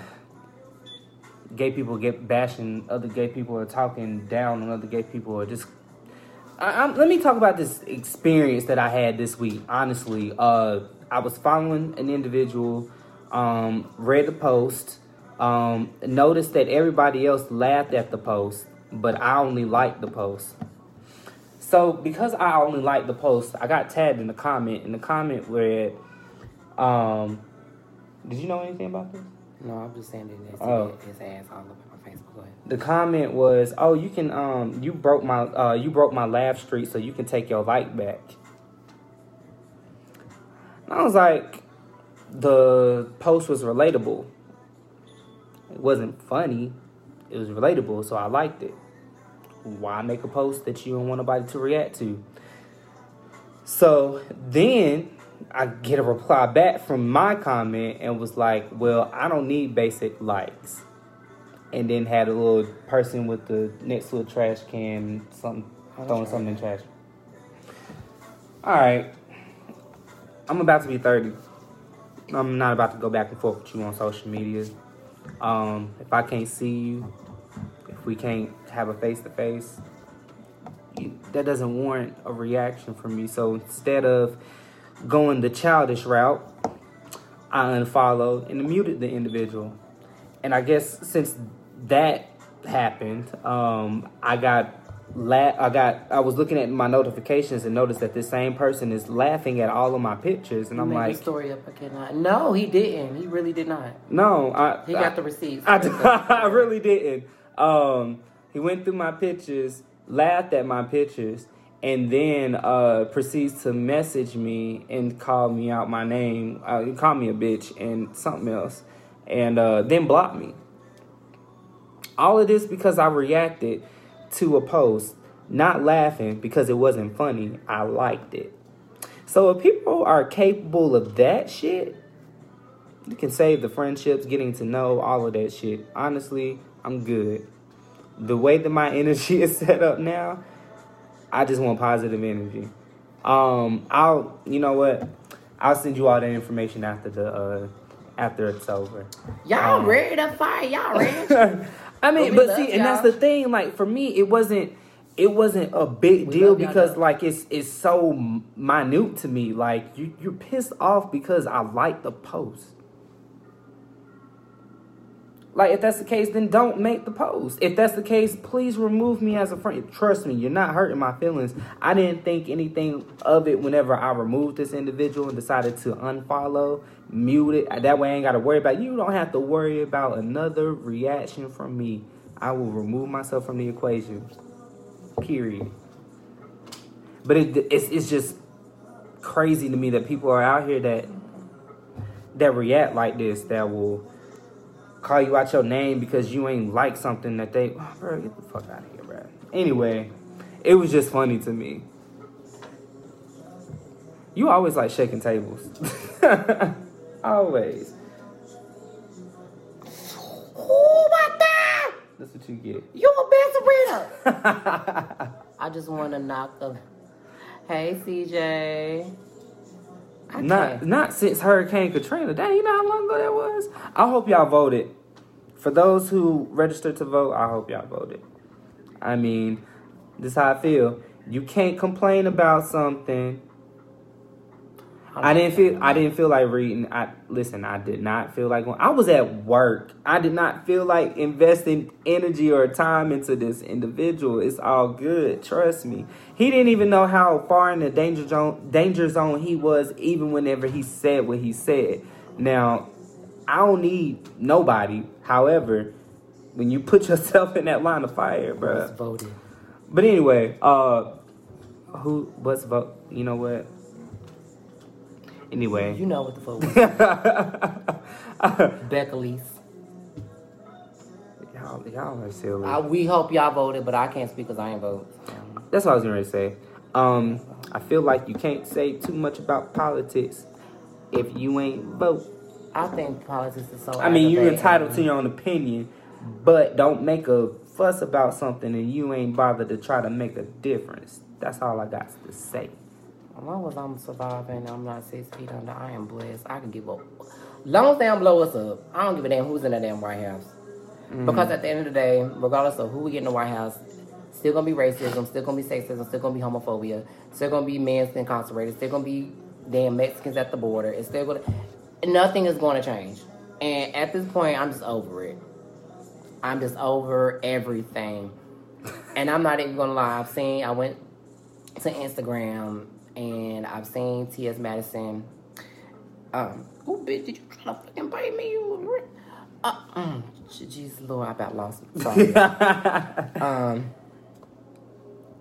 gay people get bashing other gay people or talking down on other gay people or just I, let me talk about this experience that I had this week. Honestly, uh, I was following an individual, um, read the post, um, noticed that everybody else laughed at the post, but I only liked the post. So because I only liked the post, I got tagged in the comment, and the comment read, um, "Did you know anything about this?" No, I'm just saying that Oh. his ass all over my Facebook. The comment was, "Oh, you can um you broke my uh you broke my laugh streak, so you can take your like back." And I was like, the post was relatable. It wasn't funny. It was relatable, so I liked it. Why make a post that you don't want nobody to react to? So then I get a reply back from my comment and was like, "Well, I don't need basic likes." and then had a little person with the next little trash can, something Oh, throwing something in trash. All right, I'm about to be thirty. I'm not about to go back and forth with you on social media. Um, if I can't see you, if we can't have a face to face, that doesn't warrant a reaction from me. So instead of going the childish route, I unfollowed and muted the individual. And I guess since that happened, um, I got la- I got I was looking at my notifications and noticed that this same person is laughing at all of my pictures, and I'm like, story up again. No, he didn't. He really did not. no, I He I, got the receipts. I, (laughs) I really didn't. Um, he went through my pictures, laughed at my pictures, and then uh, proceeds to message me and call me out my name. Uh, he called me a bitch and something else, and uh, then block me. All of this because I reacted to a post, not laughing because it wasn't funny. I liked it. So if people are capable of that shit, you can save the friendships, getting to know all of that shit. Honestly, I'm good. The way that my (laughs) energy is set up now, I just want positive energy. Um, I'll, you know what? I'll send you all that information after the uh after it's over. Y'all Um, ready to fight? Y'all ready? (laughs) I mean, But but see, love and that's the thing. Like for me, it wasn't. It wasn't a big We deal because like it's it's so minute to me. Like you you're pissed off because I like the post. Like if that's the case, then don't make the post. If that's the case, please remove me as a friend. Trust me, you're not hurting my feelings. I didn't think anything of it whenever I removed this individual and decided to unfollow, mute it. That way I ain't gotta worry about you don't have to worry about another reaction from me. I will remove myself from the equation. Period. But it, it's it's just crazy to me that people are out here that that react like this that will call you out your name because you ain't like something that they oh, bro get the fuck out of here bro anyway it was just funny to me you always like shaking tables (laughs) always Who about that? that's what you get You a best reader. (laughs) I just want to knock the. Hey, CJ. I Not not since Hurricane Katrina. Dang, you know how long ago that was? I hope y'all voted. For those who registered to vote, I hope y'all voted. I mean, this is how I feel. You can't complain about something. I didn't feel I didn't feel like reading. I listen, I did not feel like going. I was at work. I did not feel like investing energy or time into this individual. It's all good. Trust me. He didn't even know how far in the danger zone danger zone he was even whenever he said what he said. Now, I don't need nobody. However, when you put (laughs) yourself in that line of fire, bro. Voted. But anyway, uh who what's vote you know what? Anyway. You know what the fuck was. (laughs) Becca Lease. y'all, y'all are silly. I, we hope y'all voted, but I can't speak because I ain't vote. That's what I was gonna say. Um, I feel like you can't say too much about politics if you ain't vote. I think politics is so. I mean, you're entitled to your own opinion, but don't make a fuss about something and you ain't bothered to try to make a difference. That's all I got to say. As long as I'm surviving, I'm not six feet under. I am blessed. I can give up. Long as they don't blow us up, I don't give a damn who's in that damn White House. Mm-hmm. Because at the end of the day, regardless of who we get in the White House, still gonna be racism, still gonna be sexism, still gonna be homophobia, still gonna be men incarcerated, still gonna be damn Mexicans at the border. It's still gonna. Nothing is going to change. And at this point, I'm just over it. I'm just over everything. (laughs) And I'm not even gonna lie. I've seen. I went to Instagram and I've seen T.S. Madison. Um, oh bitch, did you try to fucking bite me? You uh, mm, Jesus Lord, I about lost. Sorry. (laughs) um,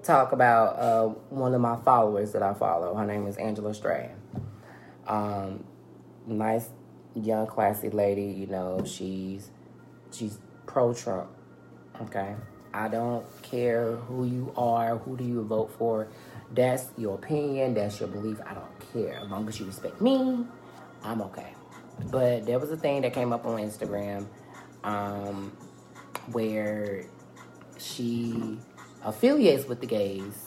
talk about uh, one of my followers that I follow. Her name is Angela Stanton. Um, nice, young, classy lady. You know, she's she's pro Trump. Okay, I don't care who you are. Who do you vote for? That's your opinion. That's your belief. I don't care. As long as you respect me, I'm okay. But there was a thing that came up on Instagram um, where she affiliates with the gays,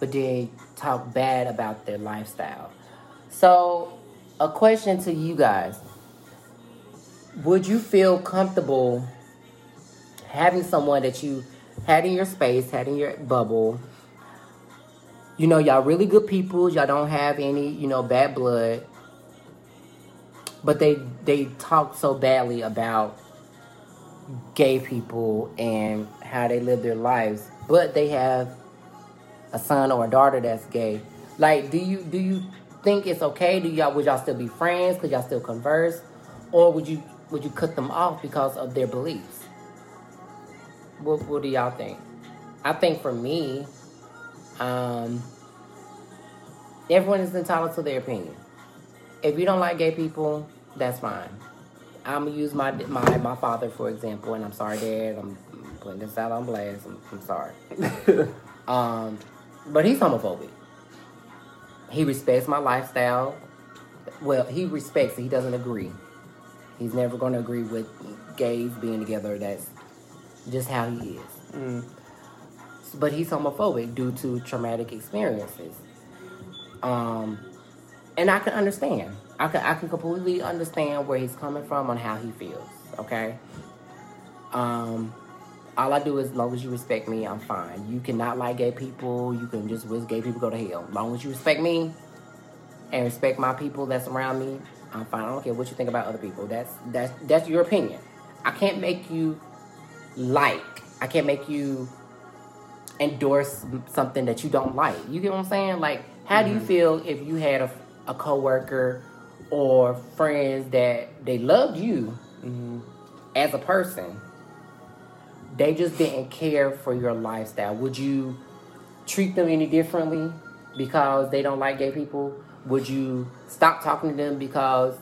but then talk bad about their lifestyle. So, a question to you guys Would you feel comfortable having someone that you had in your space, had in your bubble? You know, y'all really good people, y'all don't have any, you know, bad blood but they they talk so badly about gay people and how they live their lives but they have a son or a daughter that's gay. Like, do you do you think it's okay? Do y'all would y'all still be friends? Could y'all still converse, or would you would you cut them off because of their beliefs? What What do y'all think? I think for me, um, everyone is entitled to their opinion. If you don't like gay people, that's fine. I'm gonna use my my my father for example, and I'm sorry, Dad. I'm putting this out on blast. I'm, I'm sorry. (laughs) um, but he's homophobic. He respects my lifestyle. Well, he respects it. He doesn't agree. He's never going to agree with gays being together. That's just how he is. Mm. But he's homophobic due to traumatic experiences. Um, and I can understand. I can I can completely understand where he's coming from on how he feels. Okay. Um, all I do is, as long as you respect me, I'm fine. You cannot like gay people. You can just wish gay people go to hell. As long as you respect me and respect my people that's around me, I'm fine. I don't care what you think about other people. That's that's that's your opinion. I can't make you like. I can't make you endorse something that you don't like. You get what I'm saying? Like, how do you mm-hmm. feel if you had a, a coworker or friends that they loved you mm-hmm. as a person? They just didn't care for your lifestyle. Would you treat them any differently because they don't like gay people? Would you stop talking to them because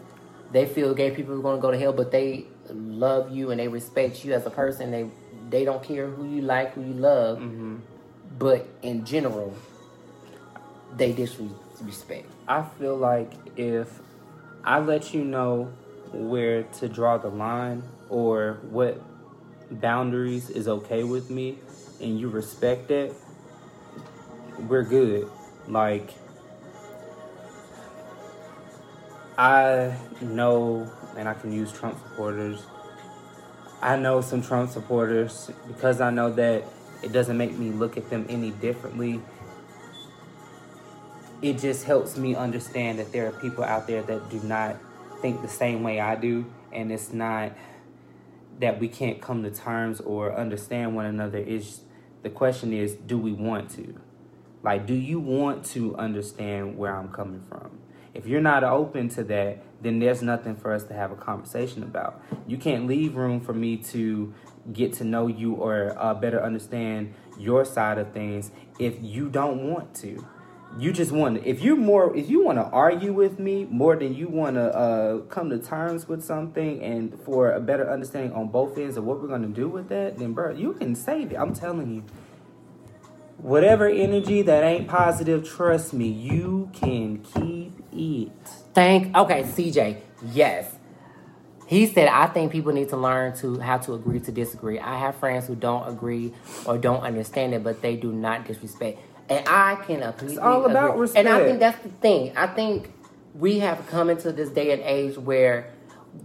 they feel gay people are going to go to hell, but they love you and they respect you as a person? They they don't care who you like, who you love, mm-hmm. but in general, they disrespect. I feel like if I let you know where to draw the line or what boundaries is okay with me and you respect it, we're good. Like, I know, and I can use Trump supporters. I know some Trump supporters because I know that it doesn't make me look at them any differently. It just helps me understand that there are people out there that do not think the same way I do, and it's not that we can't come to terms or understand one another. Is the question is, do we want to? Like, do you want to understand where I'm coming from? If you're not open to that, then there's nothing for us to have a conversation about. You can't leave room for me to get to know you or uh, better understand your side of things if you don't want to. You just want to, if you're more if you want to argue with me more than you want to uh, come to terms with something and for a better understanding on both ends of what we're gonna do with that, then bro, you can save it. I'm telling you whatever energy that ain't positive, trust me, you can keep it. Thank okay, CJ. Yes. He said, I think people need to learn to how to agree to disagree. I have friends who don't agree or don't understand it, but they do not disrespect. And I can completely It's all about agree. And I think that's the thing. I think we have come into this day and age where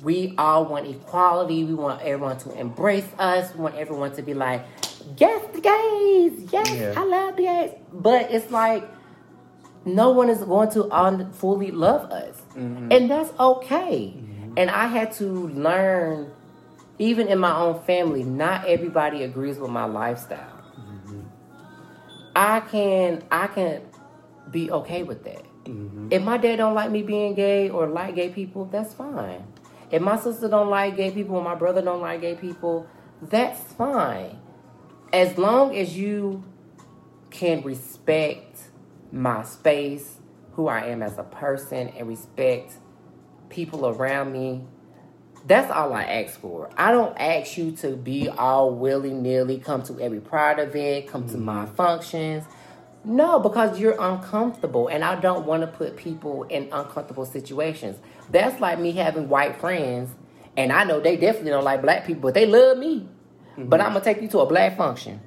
we all want equality. We want everyone to embrace us. We want everyone to be like, yes, the gays. Yes, Yeah. I love the gays. But it's like, no one is going to un- fully love us. Mm-hmm. And that's okay. Mm-hmm. And I had to learn, even in my own family, not everybody agrees with my lifestyle. Mm-hmm. I can I can be okay with that. If my dad don't like me being gay or like gay people, that's fine. If my sister don't like gay people or my brother don't like gay people, that's fine. As long as you can respect my space, who I am as a person, and respect people around me, that's all I ask for. I don't ask you to be all willy nilly, come to every pride event, come to my mm-hmm. functions. No, because you're uncomfortable, and I don't want to put people in uncomfortable situations. That's like me having white friends, and I know they definitely don't like black people, but they love me. But mm-hmm. I'm gonna take you to a black function.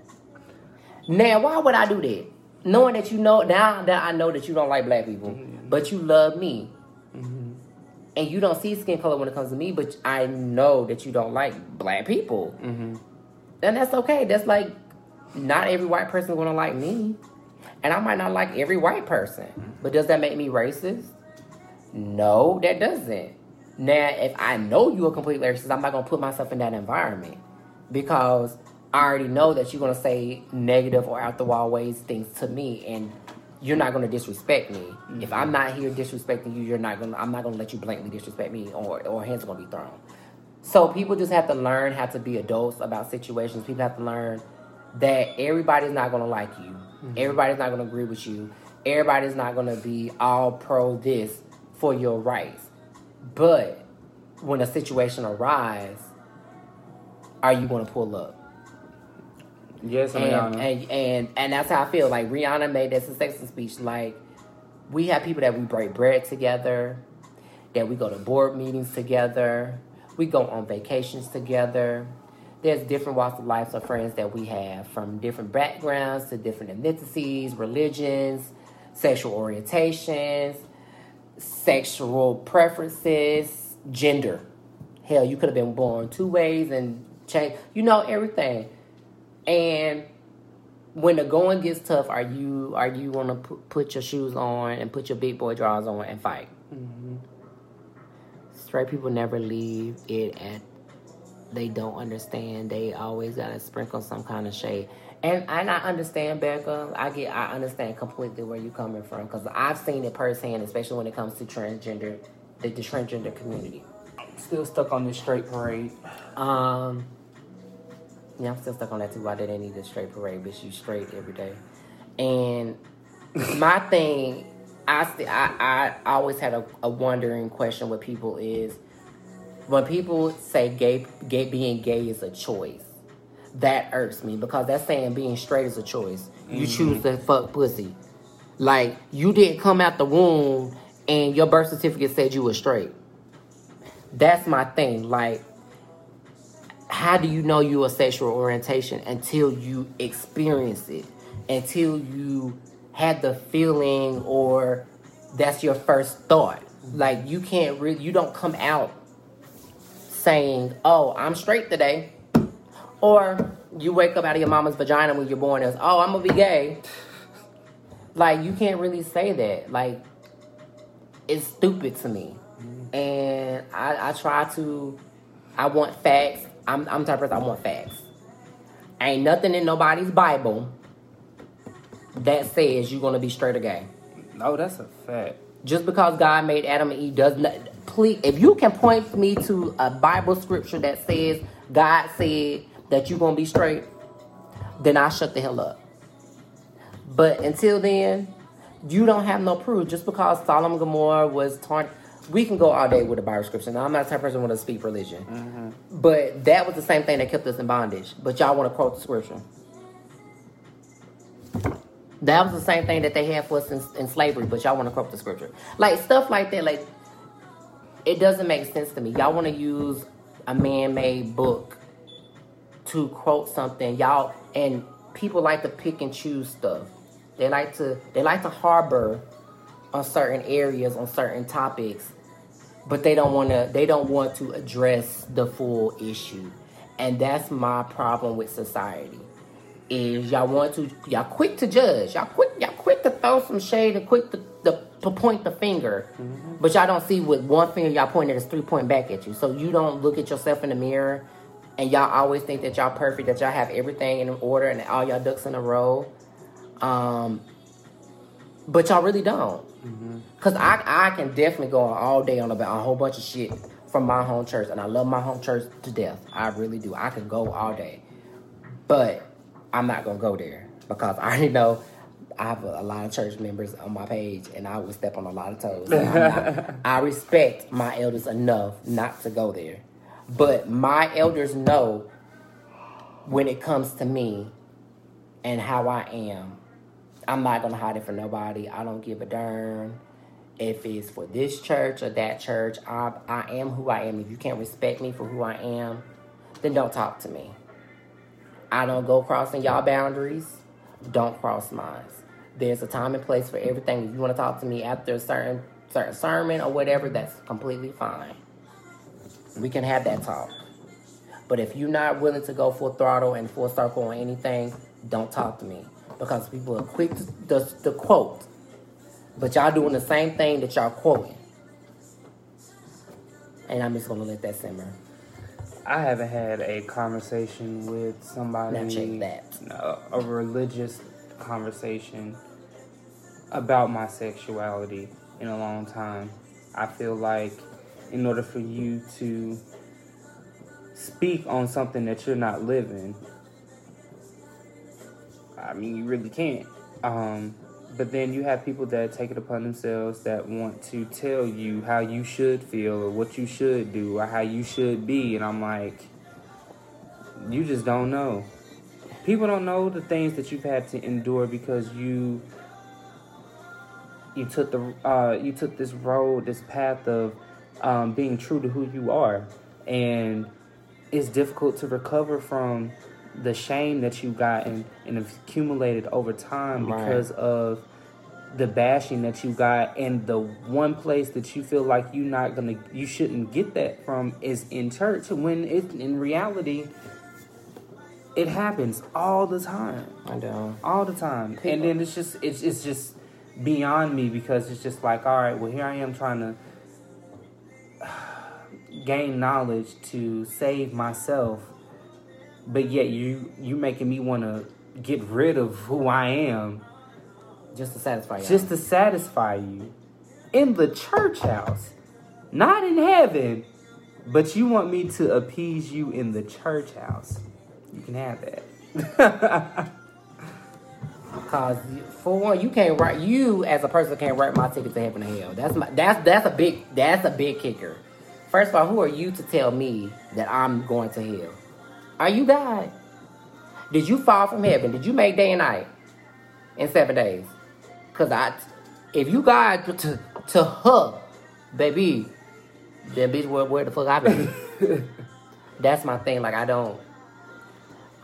Now, why would I do that? Knowing that you know now that I know that you don't like black people, mm-hmm. but you love me, mm-hmm. and you don't see skin color when it comes to me, but I know that you don't like black people, Mm-hmm. then that's okay. That's like not every white person is gonna like me, and I might not like every white person. Mm-hmm. But does that make me racist? No, that doesn't. Now, if I know you are completely racist, I'm not gonna put myself in that environment because I already know that you're gonna say negative or out the wall ways things to me, and you're not gonna disrespect me. Mm-hmm. If I'm not here disrespecting you, you're not gonna. I'm not gonna let you blatantly disrespect me, or or hands are gonna be thrown. So people just have to learn how to be adults about situations. People have to learn that everybody's not gonna like you. Mm-hmm. Everybody's not gonna agree with you. Everybody's not gonna be all pro this for your rights. But when a situation arises, are you gonna pull up? Yes, and, Rihanna. And, and and that's how I feel. Like Rihanna made that successful speech. Like we have people that we break bread together, that we go to board meetings together, we go on vacations together. There's different walks of life of friends that we have from different backgrounds to different ethnicities, religions, sexual orientations, sexual preferences, gender. Hell, you could have been born two ways and change. You know everything. And when the going gets tough, are you are you gonna put your shoes on and put your big boy drawers on and fight? Mm-hmm. Straight people never leave it at. They don't understand. They always gotta sprinkle some kind of shade. And and I understand, Becca. I get. I understand completely where you're coming from because I've seen it firsthand, especially when it comes to transgender, the, the transgender community. Still stuck on this straight parade. Um yeah, I'm still stuck on that too. Why did they need a straight parade? Bitch, you straight every day. And my thing, I, st- I I always had a, a wondering question with people is when people say gay, gay being gay is a choice. That irks me because that's saying being straight is a choice. You mm-hmm. choose to fuck pussy. Like you didn't come out the womb and your birth certificate said you were straight. That's my thing. Like how do you know your sexual orientation until you experience it, until you had the feeling or that's your first thought. Like you can't really, you don't come out saying, "Oh, I'm straight today," or you wake up out of your mama's vagina when you're born as, "Oh, I'm gonna be gay." Like you can't really say that. Like it's stupid to me, and I, I try to. I want facts. I'm, I'm the type of person I want facts. Ain't nothing in nobody's Bible that says you're gonna be straight or gay. No, that's a fact. Just because God made Adam and Eve does not please if you can point me to a Bible scripture that says God said that you're gonna be straight, then I shut the hell up. But until then, you don't have no proof. Just because Sodom and Gomorrah was torn we can go all day with the Bible scripture. Now, I'm not the type of person who want to speak religion. Mm-hmm. But that was the same thing that kept us in bondage. But y'all want to quote the scripture. That was the same thing that they had for us in, in slavery, but y'all want to quote the scripture. Like, stuff like that, like, it doesn't make sense to me. Y'all want to use a man made book to quote something. Y'all, and people like to pick and choose stuff. They like to, they like to harbor on certain areas on certain topics but they don't want to they don't want to address the full issue. And that's my problem with society is y'all want to y'all quick to judge. Y'all quick y'all quick to throw some shade and quick to, to, to point the finger. Mm-hmm. but y'all don't see with one finger y'all pointing is three point back at you. So you don't look at yourself in the mirror and y'all always think that y'all perfect that y'all have everything in order and all y'all ducks in a row. Um but y'all really don't Mm-hmm. because I, I can definitely go on all day on about a whole bunch of shit from my home church, and I love my home church to death. I really do. I can go all day, but I'm not gonna go there because I already know I have a, a lot of church members on my page, and I would step on a lot of toes. Not, (laughs) I respect my elders enough not to go there, but my elders know when it comes to me and how I am I'm not gonna hide it from nobody. I don't give a darn if it's for this church or that church. I I am who I am. If you can't respect me for who I am, then don't talk to me. I don't go crossing y'all boundaries. Don't cross mine. There's a time and place for everything. If you want to talk to me after a certain certain sermon or whatever, that's completely fine. We can have that talk. But if you're not willing to go full throttle and full circle on anything, don't talk to me because people are quick to, to, to quote, but y'all doing the same thing that y'all quoting. And I'm just gonna let that simmer. I haven't had a conversation with somebody. Now check that. No, a religious conversation about my sexuality in a long time. I feel like in order for you to speak on something that you're not living, I mean, you really can't. Um, but then you have people that take it upon themselves that want to tell you how you should feel or what you should do or how you should be. And I'm like, you just don't know. People don't know the things that you've had to endure because you you took the uh, you took this road, this path of um, being true to who you are, and it's difficult to recover from the shame that you got and, and accumulated over time Right. because of the bashing that you got and the one place that you feel like you're not gonna you shouldn't get that from is in church when it in reality it happens all the time I know. all the time People- and then it's just it's, it's just beyond me because it's just like all right well here i am trying to (sighs) gain knowledge to save myself but yet you you making me want to get rid of who i am Just to satisfy you. just to satisfy you in the church house not in heaven but you want me to appease you in the church house you can have that (laughs) Cause for one, you can't write. You as a person can't write my ticket to heaven and hell. That's my. That's that's a big. That's a big kicker. First of all, who are you to tell me that I'm going to hell? Are you God? Did you fall from heaven? Did you make day and night in seven days? Cause I, if you God to to her, baby, then bitch, where, where the fuck I been? (laughs) that's my thing. Like I don't.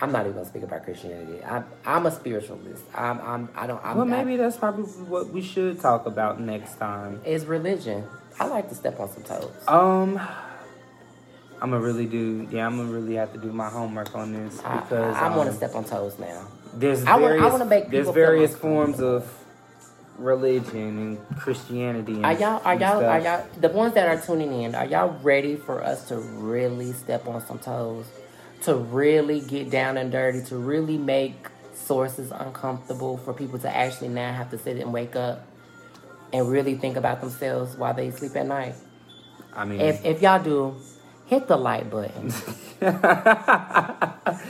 I'm not even gonna speak about Christianity. I'm I'm a spiritualist. I'm I'm I don't. I'm, well maybe that's probably what we should talk about next time is religion. I like to step on some toes. Um, I'm gonna really do. Yeah, I'm gonna really have to do my homework on this I, because I, want to um, step on toes now. There's I wanna- I various, wanna make there's various like- forms of religion and Christianity. And, Are y'all are y'all are y'all the ones that are tuning in? Are y'all ready for us to really step on some toes? To really get down and dirty? To really make sources uncomfortable for people to actually now have to sit and wake up and really think about themselves while they sleep at night? I mean, If if y'all do, hit the like button.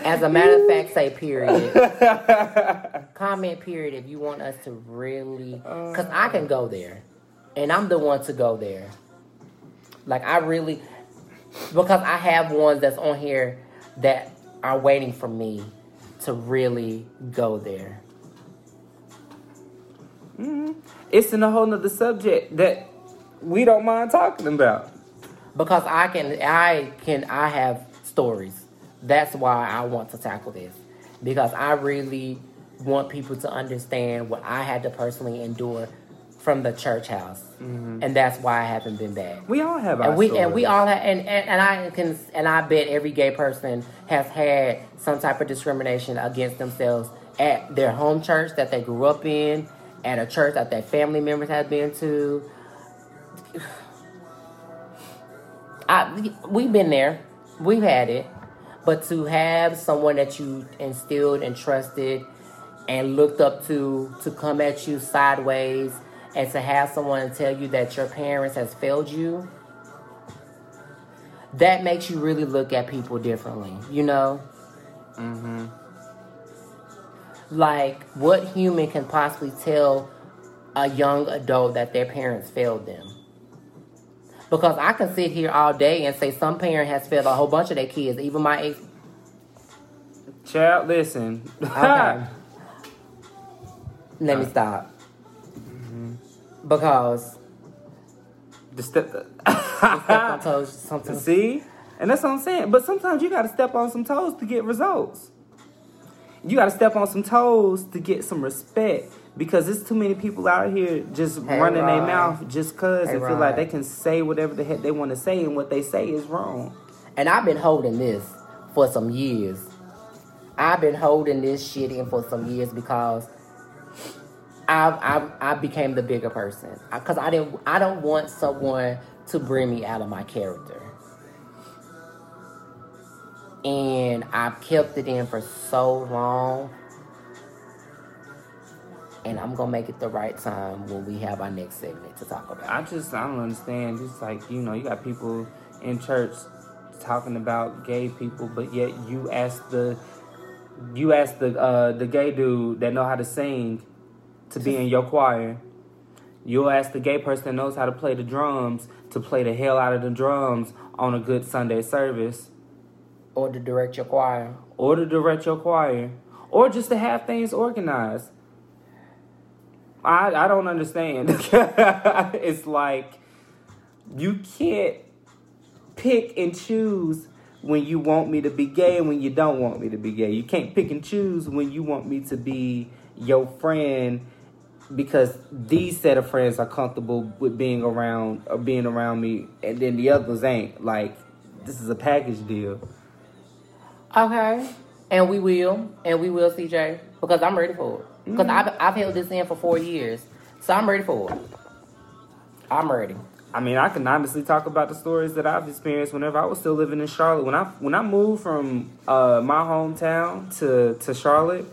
As a matter of fact, say period. Comment period if you want us to really, because I can go there, and I'm the one to go there. Like I really, because I have ones that's on here that are waiting for me to really go there. Mm-hmm. it's in a whole nother subject that we don't mind talking about. Because I can I can I have stories. That's why I want to tackle this because I really want people to understand what I had to personally endure from the church house, mm-hmm. and that's why I haven't been back. We all have our And we and we all have, and, and and I can and I bet every gay person has had some type of discrimination against themselves at their home church that they grew up in, at a church that their family members have been to. I we've been there, we've had it, but to have someone that you instilled and trusted and looked up to to come at you sideways and to have someone tell you that your parents has failed you that makes you really look at people differently you know? Mm-hmm. like what human can possibly tell a young adult that their parents failed them because i can sit here all day and say some parent has failed a whole bunch of their kids even my ex Child, listen. Okay. (laughs) Let me uh, stop. Mm-hmm. Because The step. The (laughs) step on toes something. See? And that's what I'm saying. But sometimes you got to step on some toes to get results. You got to step on some toes to get some respect. Because there's too many people out here just Hey, running their mouth just because Hey, they feel like they can say whatever the heck they want to say and what they say is wrong. And I've been holding this for some years. I've been holding this shit in for some years because I I I became the bigger person. Because I didn't I don't want someone to bring me out of my character. and I've kept it in for so long. And I'm gonna make it the right time when we have our next segment to talk about. I just I don't understand. It's like you know you got people in church talking about gay people, but yet you ask the you ask the uh, the gay dude that know how to sing to be in your choir. You'll ask the gay person that knows how to play the drums to play the hell out of the drums on a good Sunday service, or to direct your choir. or to direct your choir, or just to have things organized. I I don't understand. (laughs) it's like you can't pick and choose when you want me to be gay and when you don't want me to be gay. You can't pick and choose when you want me to be your friend because these set of friends are comfortable with being around or being around me and then the others ain't. Like this is a package deal. Okay. And we will, and we will, CJ, because I'm ready for it. Because I've, I've held this in for four years, so I'm ready for it. I'm ready. I mean, I can honestly talk about the stories that I've experienced whenever I was still living in Charlotte. When I when I moved from uh, my hometown to to Charlotte,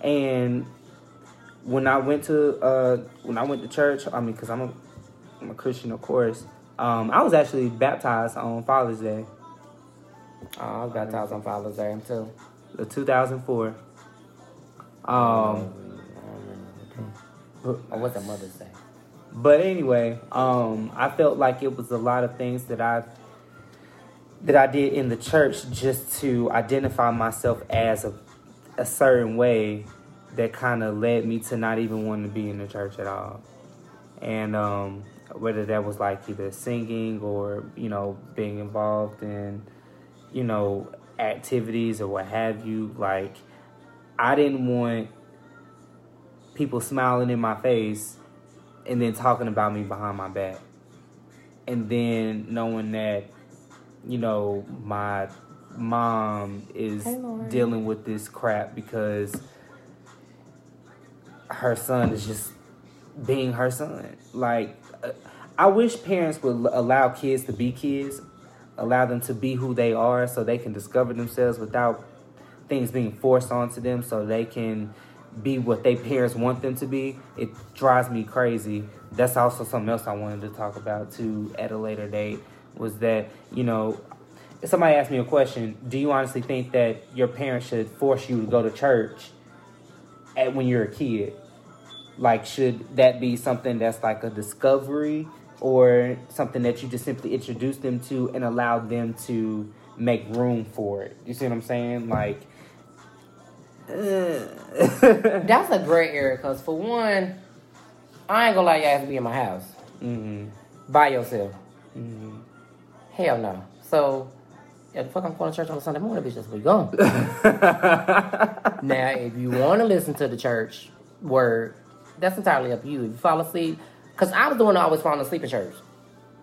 and when I went to uh, when I went to church, I mean, because I'm a I'm a Christian, of course. Um, I was actually baptized on Father's Day, Oh, I was baptized on Father's Day too. the 2004. Um, I don't remember. Or what's that Mother's Day? But anyway, um, I felt like it was a lot of things that I that I did in the church just to identify myself as a, a certain way that kind of led me to not even want to be in the church at all. And um, whether that was like either singing or you know being involved in you know activities or what have you, like I didn't want people smiling in my face and then talking about me behind my back. And then knowing that, you know, my mom is Hey, dealing with this crap because her son is just being her son. Like, uh, I wish parents would l- allow kids to be kids, allow them to be who they are so they can discover themselves without things being forced onto them so they can be what they parents want them to be. It drives me crazy. That's also something else I wanted to talk about too at a later date was that, you know, somebody asked me a question, do you honestly think that your parents should force you to go to church at when you're a kid? Like should that be something that's like a discovery or something that you just simply introduce them to and allow them to make room for it? You see what I'm saying? Like (laughs) That's a great area because, for one, I ain't gonna lie, y'all have to be in my house hmm by yourself. hmm Hell no. So, yeah, the fuck I'm going to church on a Sunday morning, bitch. That's where you going. (laughs) now, if you want to listen to the church word, that's entirely up to you. If you fall asleep, because I was the one that always falling asleep in church.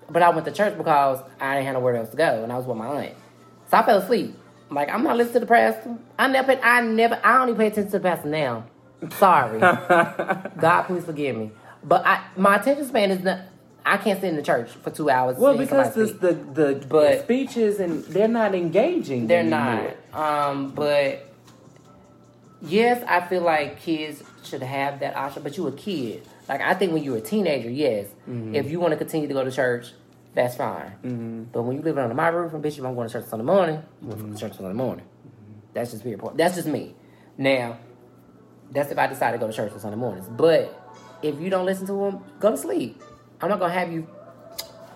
But I went to church because I didn't have nowhere else to go, and I was with my aunt. So I fell asleep. Like I'm not listening to the pastor. I never, I never, I don't even pay attention to the pastor now. Sorry, (laughs) God, please forgive me. But I, my attention span is not. I can't sit in the church for two hours. Well, because this, the the But- speeches and they're not engaging. They're anymore. not. Um, but yes, I feel like kids should have that option. But you a kid. Like I think when you're a teenager, yes. If you want to continue to go to church, that's fine. Mm-hmm. But when you live under my roof and bitch, if I'm going to church Sunday morning, I'm going Mm-hmm. to church Sunday morning. That's just me. That's just me. Now, that's if I decide to go to church on Sunday mornings. But if you don't listen to them, go to sleep. I'm not gonna have you.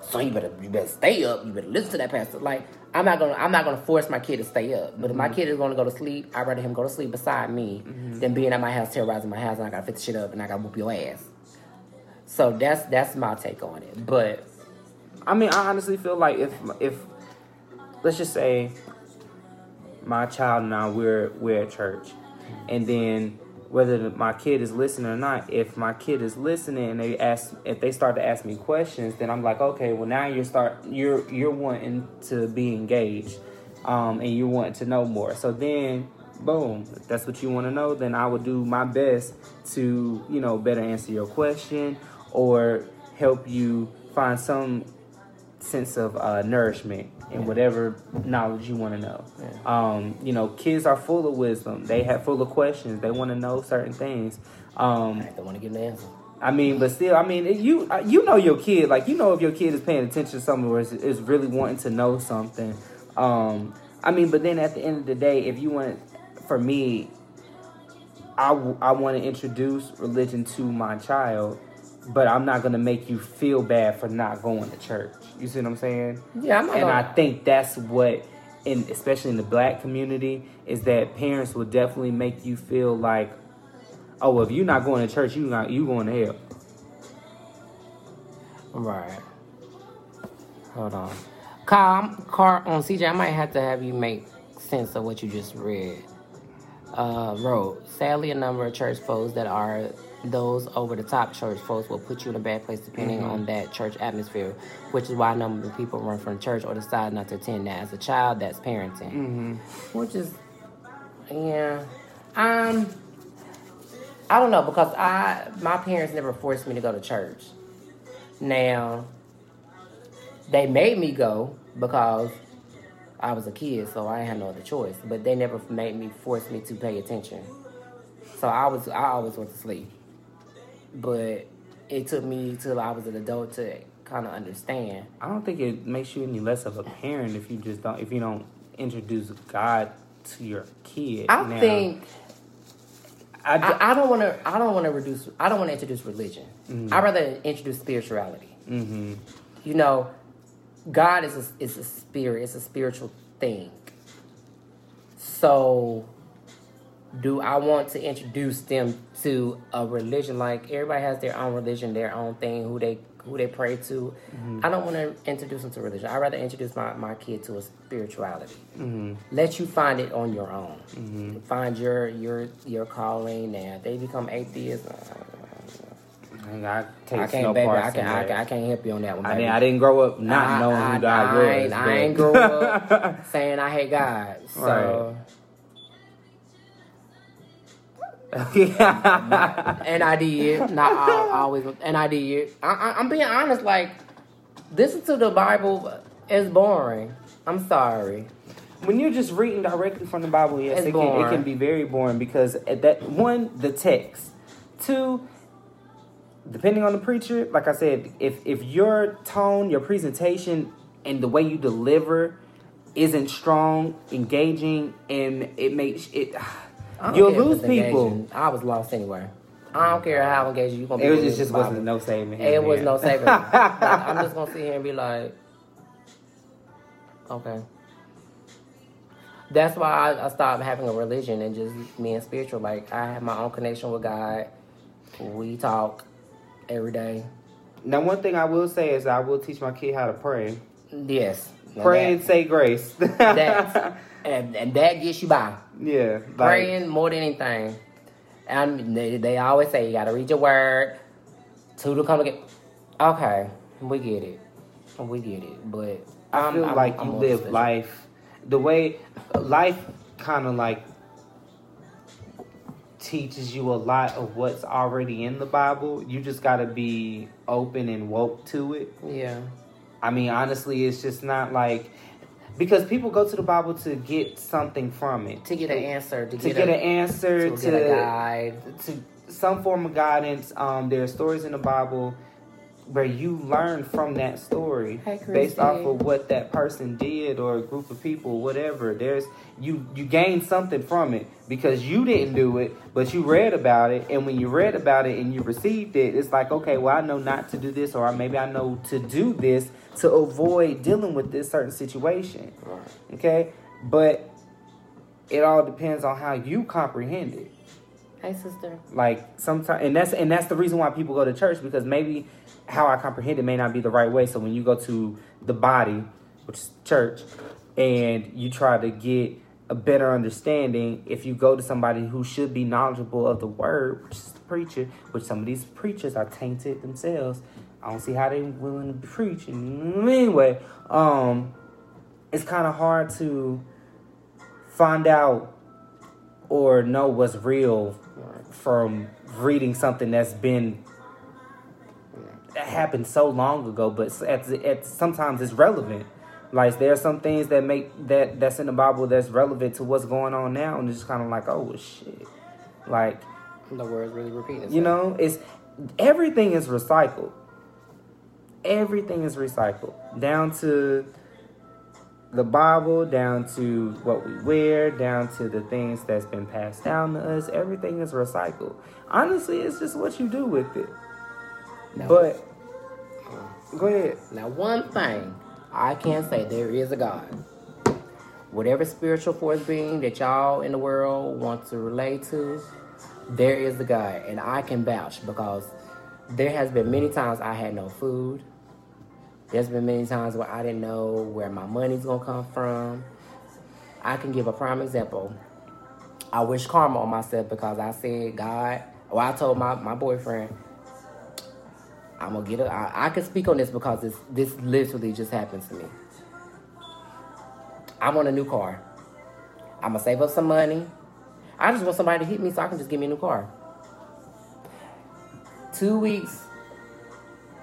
So you better you better stay up. You better listen to that pastor. Like I'm not gonna I'm not gonna force my kid to stay up. But if my kid is gonna go to sleep, I'd rather him go to sleep beside me than being at my house terrorizing my house and I gotta fix shit up and I gotta whoop your ass. So that's that's my take on it. But I mean, I honestly feel like if if let's just say my child and I we're we're at church, and then whether my kid is listening or not, if my kid is listening and they ask if they start to ask me questions, then I'm like, okay, well now you're start you're you're wanting to be engaged, um, and you want to know more. So then. Boom. If that's what you want to know, then I will do my best to, you know, better answer your question or help you find some sense of uh, nourishment and whatever knowledge you want to know. Yeah. Um, you know, kids are full of wisdom. They have full of questions. They want to know certain things. Um, I don't want to give an answer. I mean, but still, I mean, you uh, you know your kid, like you know if your kid is paying attention to something or is, is really wanting to know something. Um, I mean, but then at the end of the day, if you want, for me, I, w- I want to introduce religion to my child, but I'm not gonna make you feel bad for not going to church. You see what I'm saying? Yeah, I'm not. and gonna, I think that's what, in especially in the black community, is that parents will definitely make you feel like, oh, well, if you're not going to church, you not you going to hell. Right. Hold on. Kyle, I'm, Car, on CJ, I might have to have you make sense of what you just read. Uh, wrote, sadly, a number of church folks that are those over the top church folks will put you in a bad place depending on that church atmosphere, which is why a number of people run from church or decide not to attend that. As a child, that's parenting. Mm-hmm. Which is, yeah. Um, I don't know because I my parents never forced me to go to church. Now, they made me go because I was a kid, so I had no other choice. But they never made me force me to pay attention. So I was I always went to sleep. But it took me till I was an adult to kind of understand. I don't think it makes you any less of a parent if you just don't if you don't introduce God to your kid. I Now, think I, d- I, I don't want to. I don't want to reduce. I don't want to introduce religion. Mm-hmm. I'd rather introduce spirituality. mhm. You know, God is a, is a spirit. It's a spiritual thing. So, do I want to introduce them to a religion? Like everybody has their own religion, their own thing, who they who they pray to. I don't want to introduce them to religion. I'd rather introduce my, my kid to a spirituality. Mhm. Let you find it on your own. Find your your your calling. If they become atheists. uh, I I can't, no baby. I can, I, can, I can't help you on that one. I Baby. didn't, I didn't grow up not I- knowing I, who God I was. Ain't, I ain't grew up (laughs) saying I hate God. So, (laughs) and I did. Not I, always, and I did. I, I'm being honest. Like, listen to the Bible is boring. I'm sorry. when you're just reading directly from the Bible, yes, It's it can, it can be very boring because at that one, the text, two, depending on the preacher, like I said, if if your tone, your presentation, and the way you deliver isn't strong, engaging, and it makes it, you'll lose people. engaging. I was lost anyway. I don't care how engaged you gonna be. It was just, just wasn't no saving. him, It was no saving. Like, I'm just gonna sit here and be like, okay. That's why I, I stopped having a religion and just being spiritual. Like I have my own connection with God. We talk every day. Now, one thing I will say is I will teach my kid how to pray. Yes, and Pray and say grace. that (laughs) and, and that gets you by. Yeah, like, Praying more than anything. And they, they always say you gotta read your word. Two to come again. Okay, we get it. We get it. But I I'm- feel I'm- like I'm you live special. life the way life kind of like teaches you a lot of what's already in the Bible. You just got to be open and woke to it. Yeah. I mean, honestly, it's just not like because people go to the Bible to get something from it, To get an answer, to, to get, get a, an answer, to to get a guide. to some form of guidance. Um, there are stories in the Bible where you learn from that story Hey, based off of what that person did or a group of people, whatever. There's you you gain something from it because you didn't do it, but you read about it, and when you read about it and you received it, it's like okay, well I know not to do this, or maybe I know to do this to avoid dealing with this certain situation. Okay, but it all depends on how you comprehend it Hey, sister. like sometimes and that's and that's the reason why people go to church because maybe how i comprehend it may not be the right way so when you go to the body which is church and you try to get a better understanding if you go to somebody who should be knowledgeable of the word which is the preacher which some of these preachers are tainted themselves i don't see how they willing to preach and anyway um it's kind of hard to find out or know what's real from reading something that's been that happened so long ago, but at, at sometimes it's relevant. Like there are some things that make that that's in the Bible that's relevant to what's going on now, and it's just kind of like, oh shit, like The words really repeating. you know, it's everything is recycled. Everything is recycled down to the Bible, down to what we wear, down to the things that's been passed down to us. Everything is recycled. Honestly, it's just what you do with it. But go ahead. now one thing I can say, there is a God. Whatever spiritual force being that y'all in the world want to relate to, there is a God, and I can vouch because there has been many times I had no food. There's been many times where I didn't know where my money's gonna come from. I can give a prime example. I wish karma on myself because I said, God, or I told my, my boyfriend, I'm gonna get it. I, can speak on this because this this literally just happened to me. I want a new car. I'm gonna save up some money. I just want somebody to hit me so I can just give me a new car. Two weeks,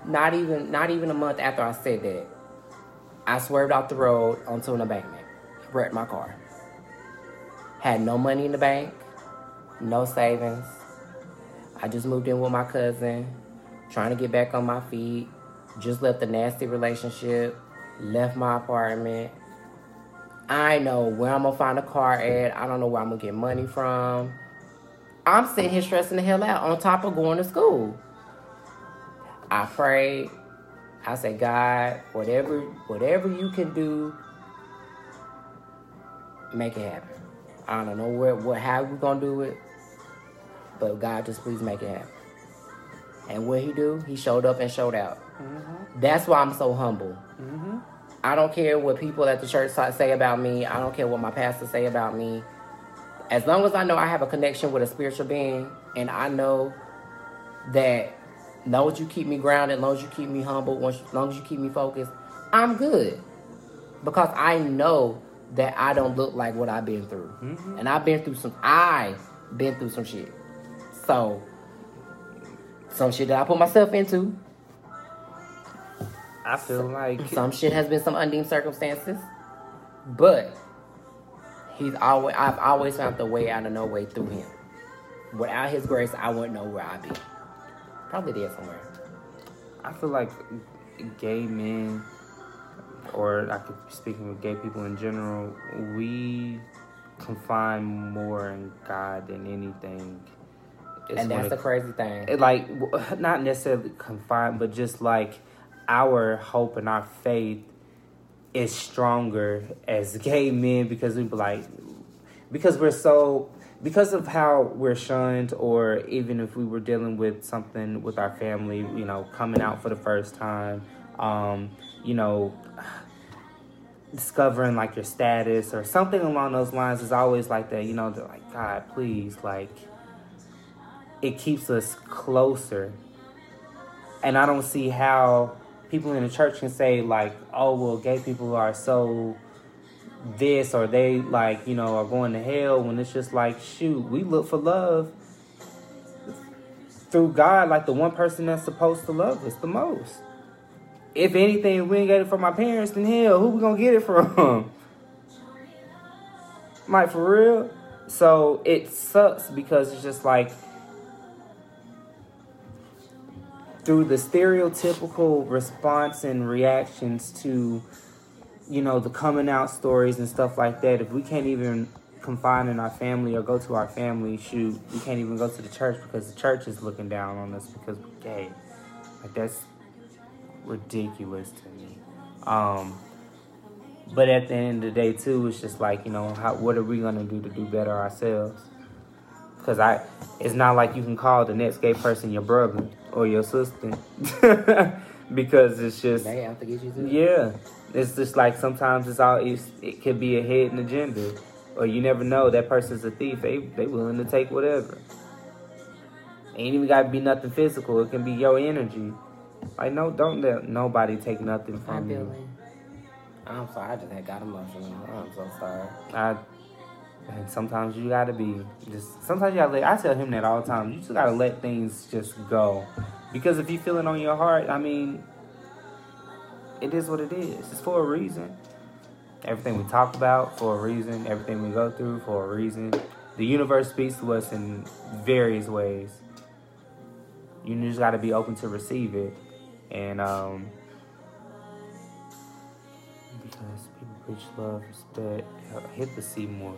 not even not even a month after I said that, I swerved off the road onto an embankment, wrecked my car. Had no money in the bank, no savings. I just moved in with my cousin, trying to get back on my feet. Just left a nasty relationship, left my apartment. I know where I'm gonna find a car at. I don't know where I'm gonna get money from. I'm sitting here stressing the hell out on top of going to school. I prayed. I said, God, whatever whatever you can do, make it happen. I don't know where what how we gonna do it. But God just please make it happen. And what he do, he showed up and showed out. Mm-hmm. That's why I'm so humble. Mm-hmm. I don't care what people at the church say about me. I don't care what my pastor say about me. As long as I know I have a connection with a spiritual being, and I know that, long as you keep me grounded, long as you keep me humble, as long as you keep me focused, I'm good. Because I know that I don't look like what I've been through, mm-hmm. and I've been through some. I been through some shit. So, some shit that I put myself into. I feel like Some shit has been some undeemed circumstances, but he's always. I've always found the way out of no way through him. Without his grace, I wouldn't know where I'd be. Probably dead somewhere. I feel like gay men, or I could be speaking with gay people in general, we confine more in God than anything. It's and that's it- the crazy thing. it, like (laughs) not necessarily confined, but just like our hope and our faith is stronger as gay men because we be like because we're so because of how we're shunned or even if we were dealing with something with our family you know coming out for the first time um you know discovering like your status or something along those lines is always like that you know they're like god please like it keeps us closer. And I don't see how people in the church can say like, "Oh, well, gay people are so this or they like, you know, are going to hell." When it's just like, shoot, we look for love through God, like the one person that's supposed to love us the most. If anything, we ain't get it from my parents, then hell, who we gonna get it (laughs) from? Like for real. So it sucks because it's just like through the stereotypical response and reactions to you know the coming out stories and stuff like that if we can't even confine in our family or go to our family shoot we can't even go to the church because the church is looking down on us because we're gay like that's ridiculous to me um but at the end of the day too it's just like you know how what are we gonna do to do better ourselves because I, it's not like you can call the next gay person your brother or your sister, (laughs) because it's just They have to get you through. yeah. It's just like sometimes it's all it's, it could be a hidden agenda, or you never know that person's a thief. They they willing to take whatever. Ain't even got to be nothing physical. It can be your energy. Like no, don't let nobody take nothing Hi, from Billy. you. I'm sorry, I just had got emotional. I'm so sorry. I and sometimes you gotta be just sometimes you gotta let I tell him that all the time. You just gotta let things just go. Because if you feel it on your heart, I mean it is what it is. It's for a reason. everything we talk about for a reason. Everything we go through for a reason. The universe speaks to us in various ways. You just got to be open to receive it, and um, because people preach love, respect, hit the C more.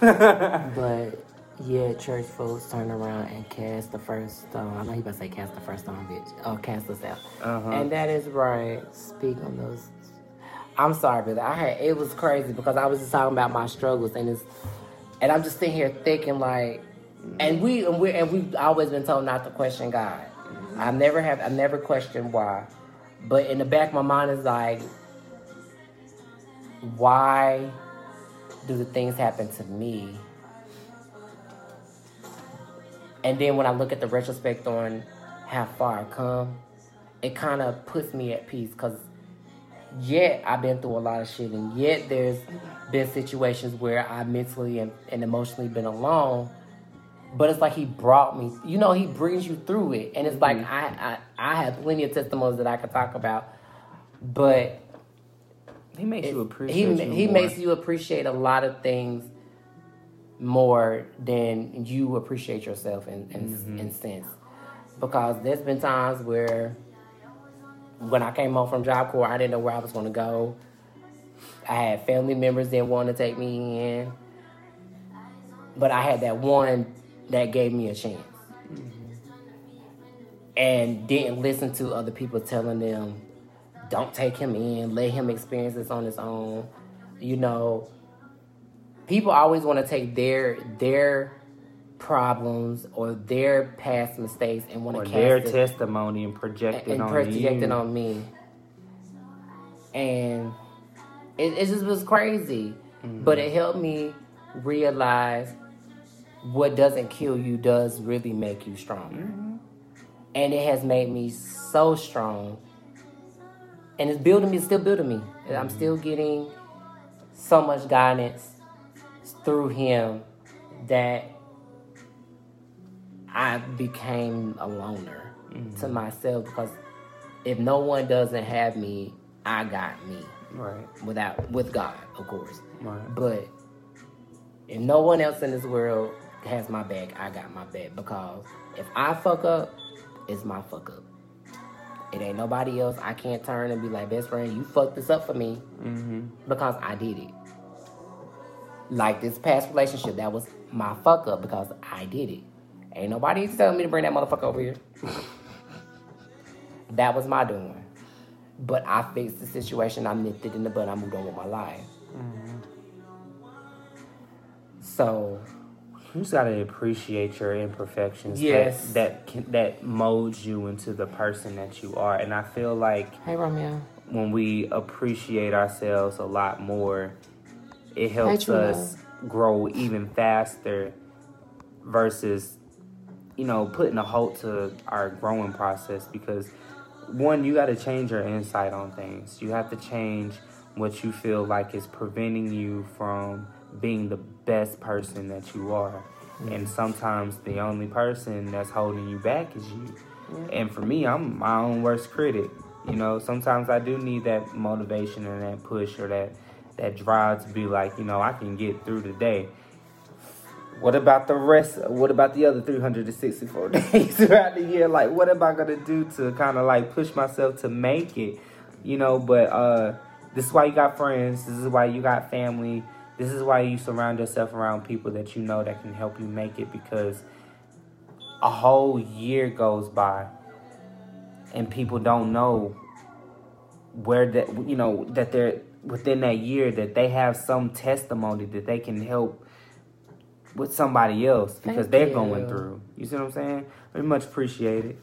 (laughs) But yeah, church folks turn around and cast the first stone. I know he about to say cast the first stone, bitch. Oh, cast us out. Uh-huh. And that is right. Speak on those. I'm sorry, but I had it was crazy because I was just talking about my struggles and it's and I'm just sitting here thinking like, and we and we and we've always been told not to question God. I never have. I never questioned why, but in the back of my mind is like, why do the things happen to me? And then when I look at the retrospect on how far I've come, it kind of puts me at peace because yet I've been through a lot of shit, and yet there's been situations where I mentally and, and emotionally been alone. But it's like he brought me, you know, he brings you through it, and it's like mm-hmm. I, I I have plenty of testimonies that I could talk about, but he makes you appreciate. he he more. makes you appreciate a lot of things more than you appreciate yourself in in, Mm-hmm. in sense. Because there's been times where when I came home from Job Corps I didn't know where I was going to go. I had family members that wanted to take me in but I had that one that gave me a chance. And didn't listen to other people telling them don't take him in. Let him experience this on his own. You know people always want to take their their problems or their past mistakes and want to their it testimony and project it and on project it on me. And it, it just was crazy. But it mm-hmm. helped me realize what doesn't kill you does really make you stronger. Mm-hmm. And it has made me so strong. And it's building me it's still building me. And i'm still getting so much guidance through him that i became a loner to myself because if no one doesn't have me i got me Right, without with god of course right. but if no one else in this world has my back, I got my back because if I fuck up, it's my fuck up. It ain't nobody else. I can't turn and be like, best friend, you fucked this up for me Mm-hmm. because I did it. Like this past relationship, that was my fuck up because I did it. Ain't nobody telling me to bring that motherfucker over here. that was my doing. But I fixed the situation. I nipped it in the bud. I moved on with my life. So You just gotta appreciate your imperfections. that- Yes. That can, that molds you into the person that you are, and I feel like Hey Romeo. when we appreciate ourselves a lot more, it helps us grow even faster versus, you know, putting a halt to our growing process because one, you got to change your insight on things. You have to change what you feel like is preventing you from being the best person that you are. Mm-hmm. And sometimes the only person that's holding you back is you. And for me, I'm my own worst critic. You know, sometimes I do need that motivation and that push or that that drive to be like, you know, I can get through the day. What about the rest? What about the other 364 (laughs) days throughout the year? Like, what am I gonna do to kind of like push myself to make it? You know, but uh, this is why you got friends. This is why you got family. This is why you surround yourself around people that you know that can help you make it because a whole year goes by and people don't know where that you know that they're within that year that they have some testimony that they can help with somebody else because Thank they're you. going through. You see what I'm saying? Very much appreciated.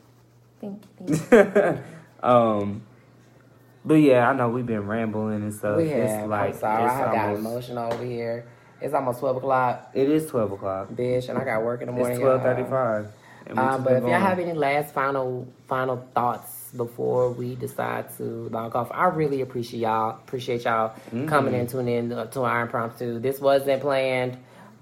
Thank you. (laughs) um, but yeah, I know we've been rambling and stuff. we It's like I'm sorry. it's I got almost- emotional over here. It's almost 12 o'clock, It is twelve o'clock. bitch, and I got work in the morning. It's twelve thirty-five. Um, but if y'all have any last final final thoughts before we decide to log off, I really appreciate y'all. Appreciate y'all Mm-hmm. coming and tuning in to our impromptu. This wasn't planned.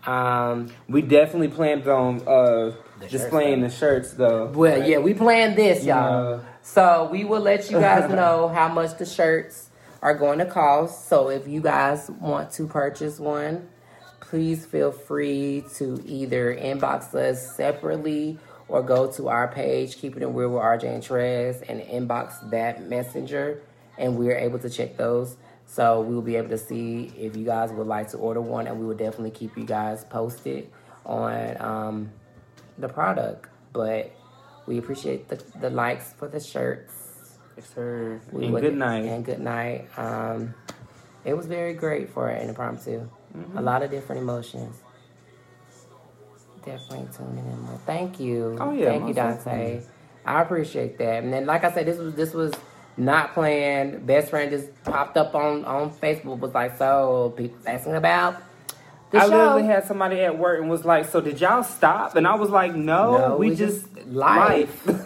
Um, we definitely planned on uh, displaying the shirts, though. well, yeah, we planned this, y'all. Yeah. So we will let you guys (laughs) know how much the shirts are going to cost. So if you guys want to purchase one, please feel free to either inbox us separately or go to our page, Keep It in Real with RJ and Trez, and inbox that messenger, and we're able to check those. So we will be able to see if you guys would like to order one, and we will definitely keep you guys posted on um, the product. But we appreciate the, the likes for the shirts. Yes, sir. We and would- good night. And good night. Um, it was very great for an impromptu. Mm-hmm. A lot of different emotions. Definitely tuning in more. Thank you. Oh, yeah, Thank you, Dante. definitely. I appreciate that. And then, like I said, this was this was not planned. Best friend just popped up on on Facebook. Was like, so people asking about I show. literally had somebody at work and was like, "So did y'all stop?" And I was like, "No, No, we, we just just- life." life." (laughs)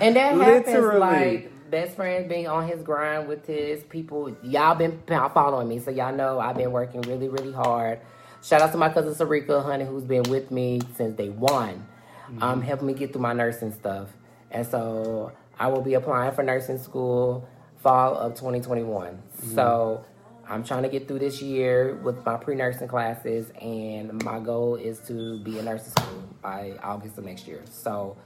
And that happens like best friend being on his grind with his people. Y'all been following me, so y'all know I've been working really, really hard. Shout out to my cousin Sarika, honey, who's been with me since day one, um, helping me get through my nursing stuff. And so I will be applying for nursing school fall of 2021. So I'm trying to get through this year with my pre-nursing classes, and my goal is to be in nursing school by August of next year. So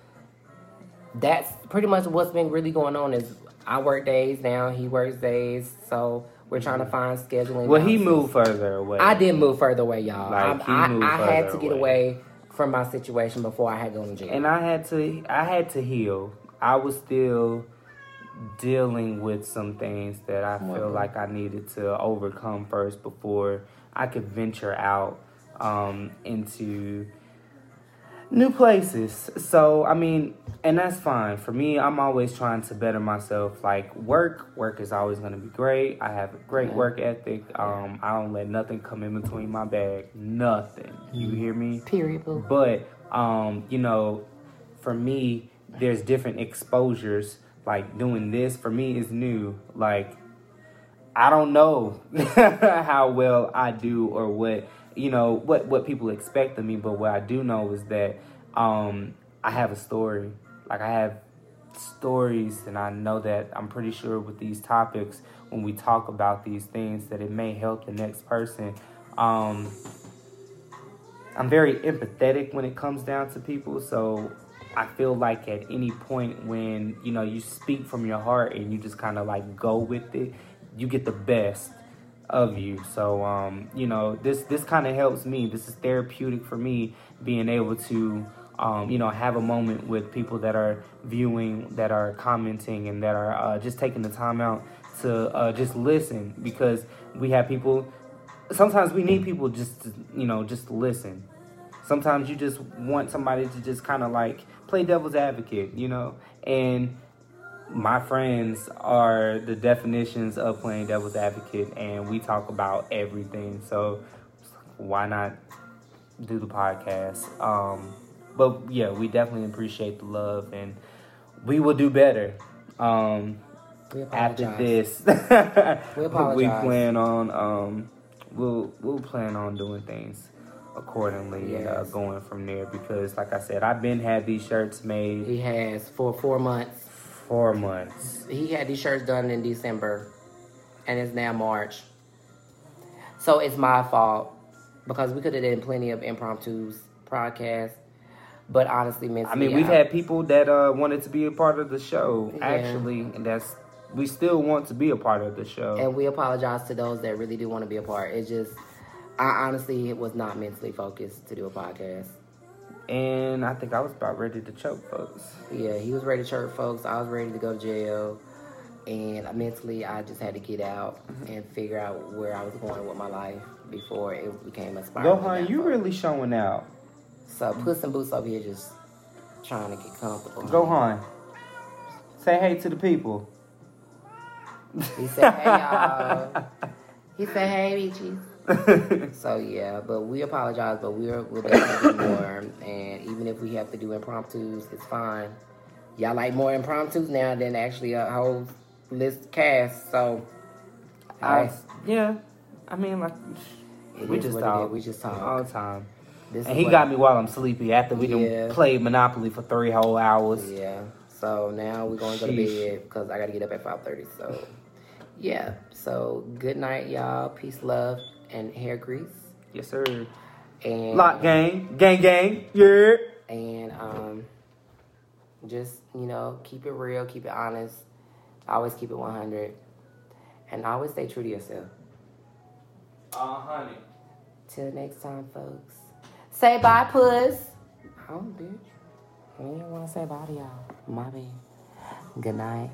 that's pretty much what's been really going on is I work days now, he works days, so we're trying to find scheduling. well, he moved further away. I did move further away, y'all. Like, I, I, I had to get away. away from my situation before I had to go to jail. and I had to. I had to heal. I was still dealing with some things that I feel Mhm. like I needed to overcome first before I could venture out um, into new places. So, I mean, and that's fine. For me, I'm always trying to better myself. Like work, work is always going to be great. I have a great work ethic. Um, I don't let nothing come in between my bag. Nothing. You hear me? Period, boo. But um, you know, for me, there's different exposures. Like doing this for me is new. Like I don't know (laughs) how well I do or what you know what what people expect of me, but what I do know is that um, I have a story. Like I have stories, and I know that I'm pretty sure with these topics, when we talk about these things, that it may help the next person. Um, I'm very empathetic when it comes down to people, so I feel like at any point when you know you speak from your heart and you just kind of like go with it, you get the best of you. So um, you know this this kind of helps me. This is therapeutic for me being able to um, you know have a moment with people that are viewing, that are commenting, and that are uh, just taking the time out to uh, just listen because we have people sometimes we need people just to, you know just listen sometimes you just want somebody to just kind of like play devil's advocate you know and my friends are the definitions of playing devil's advocate and we talk about everything. So why not do the podcast? Um but yeah we definitely appreciate the love and we will do better um We after this. (laughs) We apologize. plan on um we'll we'll plan on doing things accordingly and uh, going from there because like I said I've been had these shirts made He has for four months. For months He had these shirts done in December, and it's now March. So it's my fault because we could have done plenty of impromptus podcasts, but honestly, mentally, I mean we've had people that uh wanted to be a part of the show Yeah. actually and that's we still want to be a part of the show and we apologize to those that really do want to be a part. It's just, I honestly was not mentally focused to do a podcast. And I think I was about ready to choke folks Yeah, he was ready to choke, folks. I was ready to go to jail. And mentally, I just had to get out mm-hmm. and figure out where I was going with my life before it became a spiral. Gohan you really showing out So Puss in Boots over here just trying to get comfortable. Gohan say hey to the people He said, "Hey y'all." (laughs) He said, "Hey bitches." (laughs) So yeah, but we apologize, but we're we'll definitely do more. And even if we have to do impromptus, it's fine. Y'all like more impromptus now than actually a whole list cast. So I, hey, yeah I mean like we just talk. We just talk all the time This And he got me while I'm sleepy after we Yeah. done played Monopoly for three whole hours. Yeah. So now we're gonna go to bed because I gotta get up at five thirty. So yeah. So good night, y'all. Peace, love, and hair grease. Yes, sir. And Lock gang, gang, gang. Yeah. and um, just you know, keep it real, keep it honest. Always keep it one hundred, and always stay true to yourself. Uh, honey. Till next time, folks. Say bye, puss. Oh, bitch. I didn't want to say bye to y'all. My bad. Good night.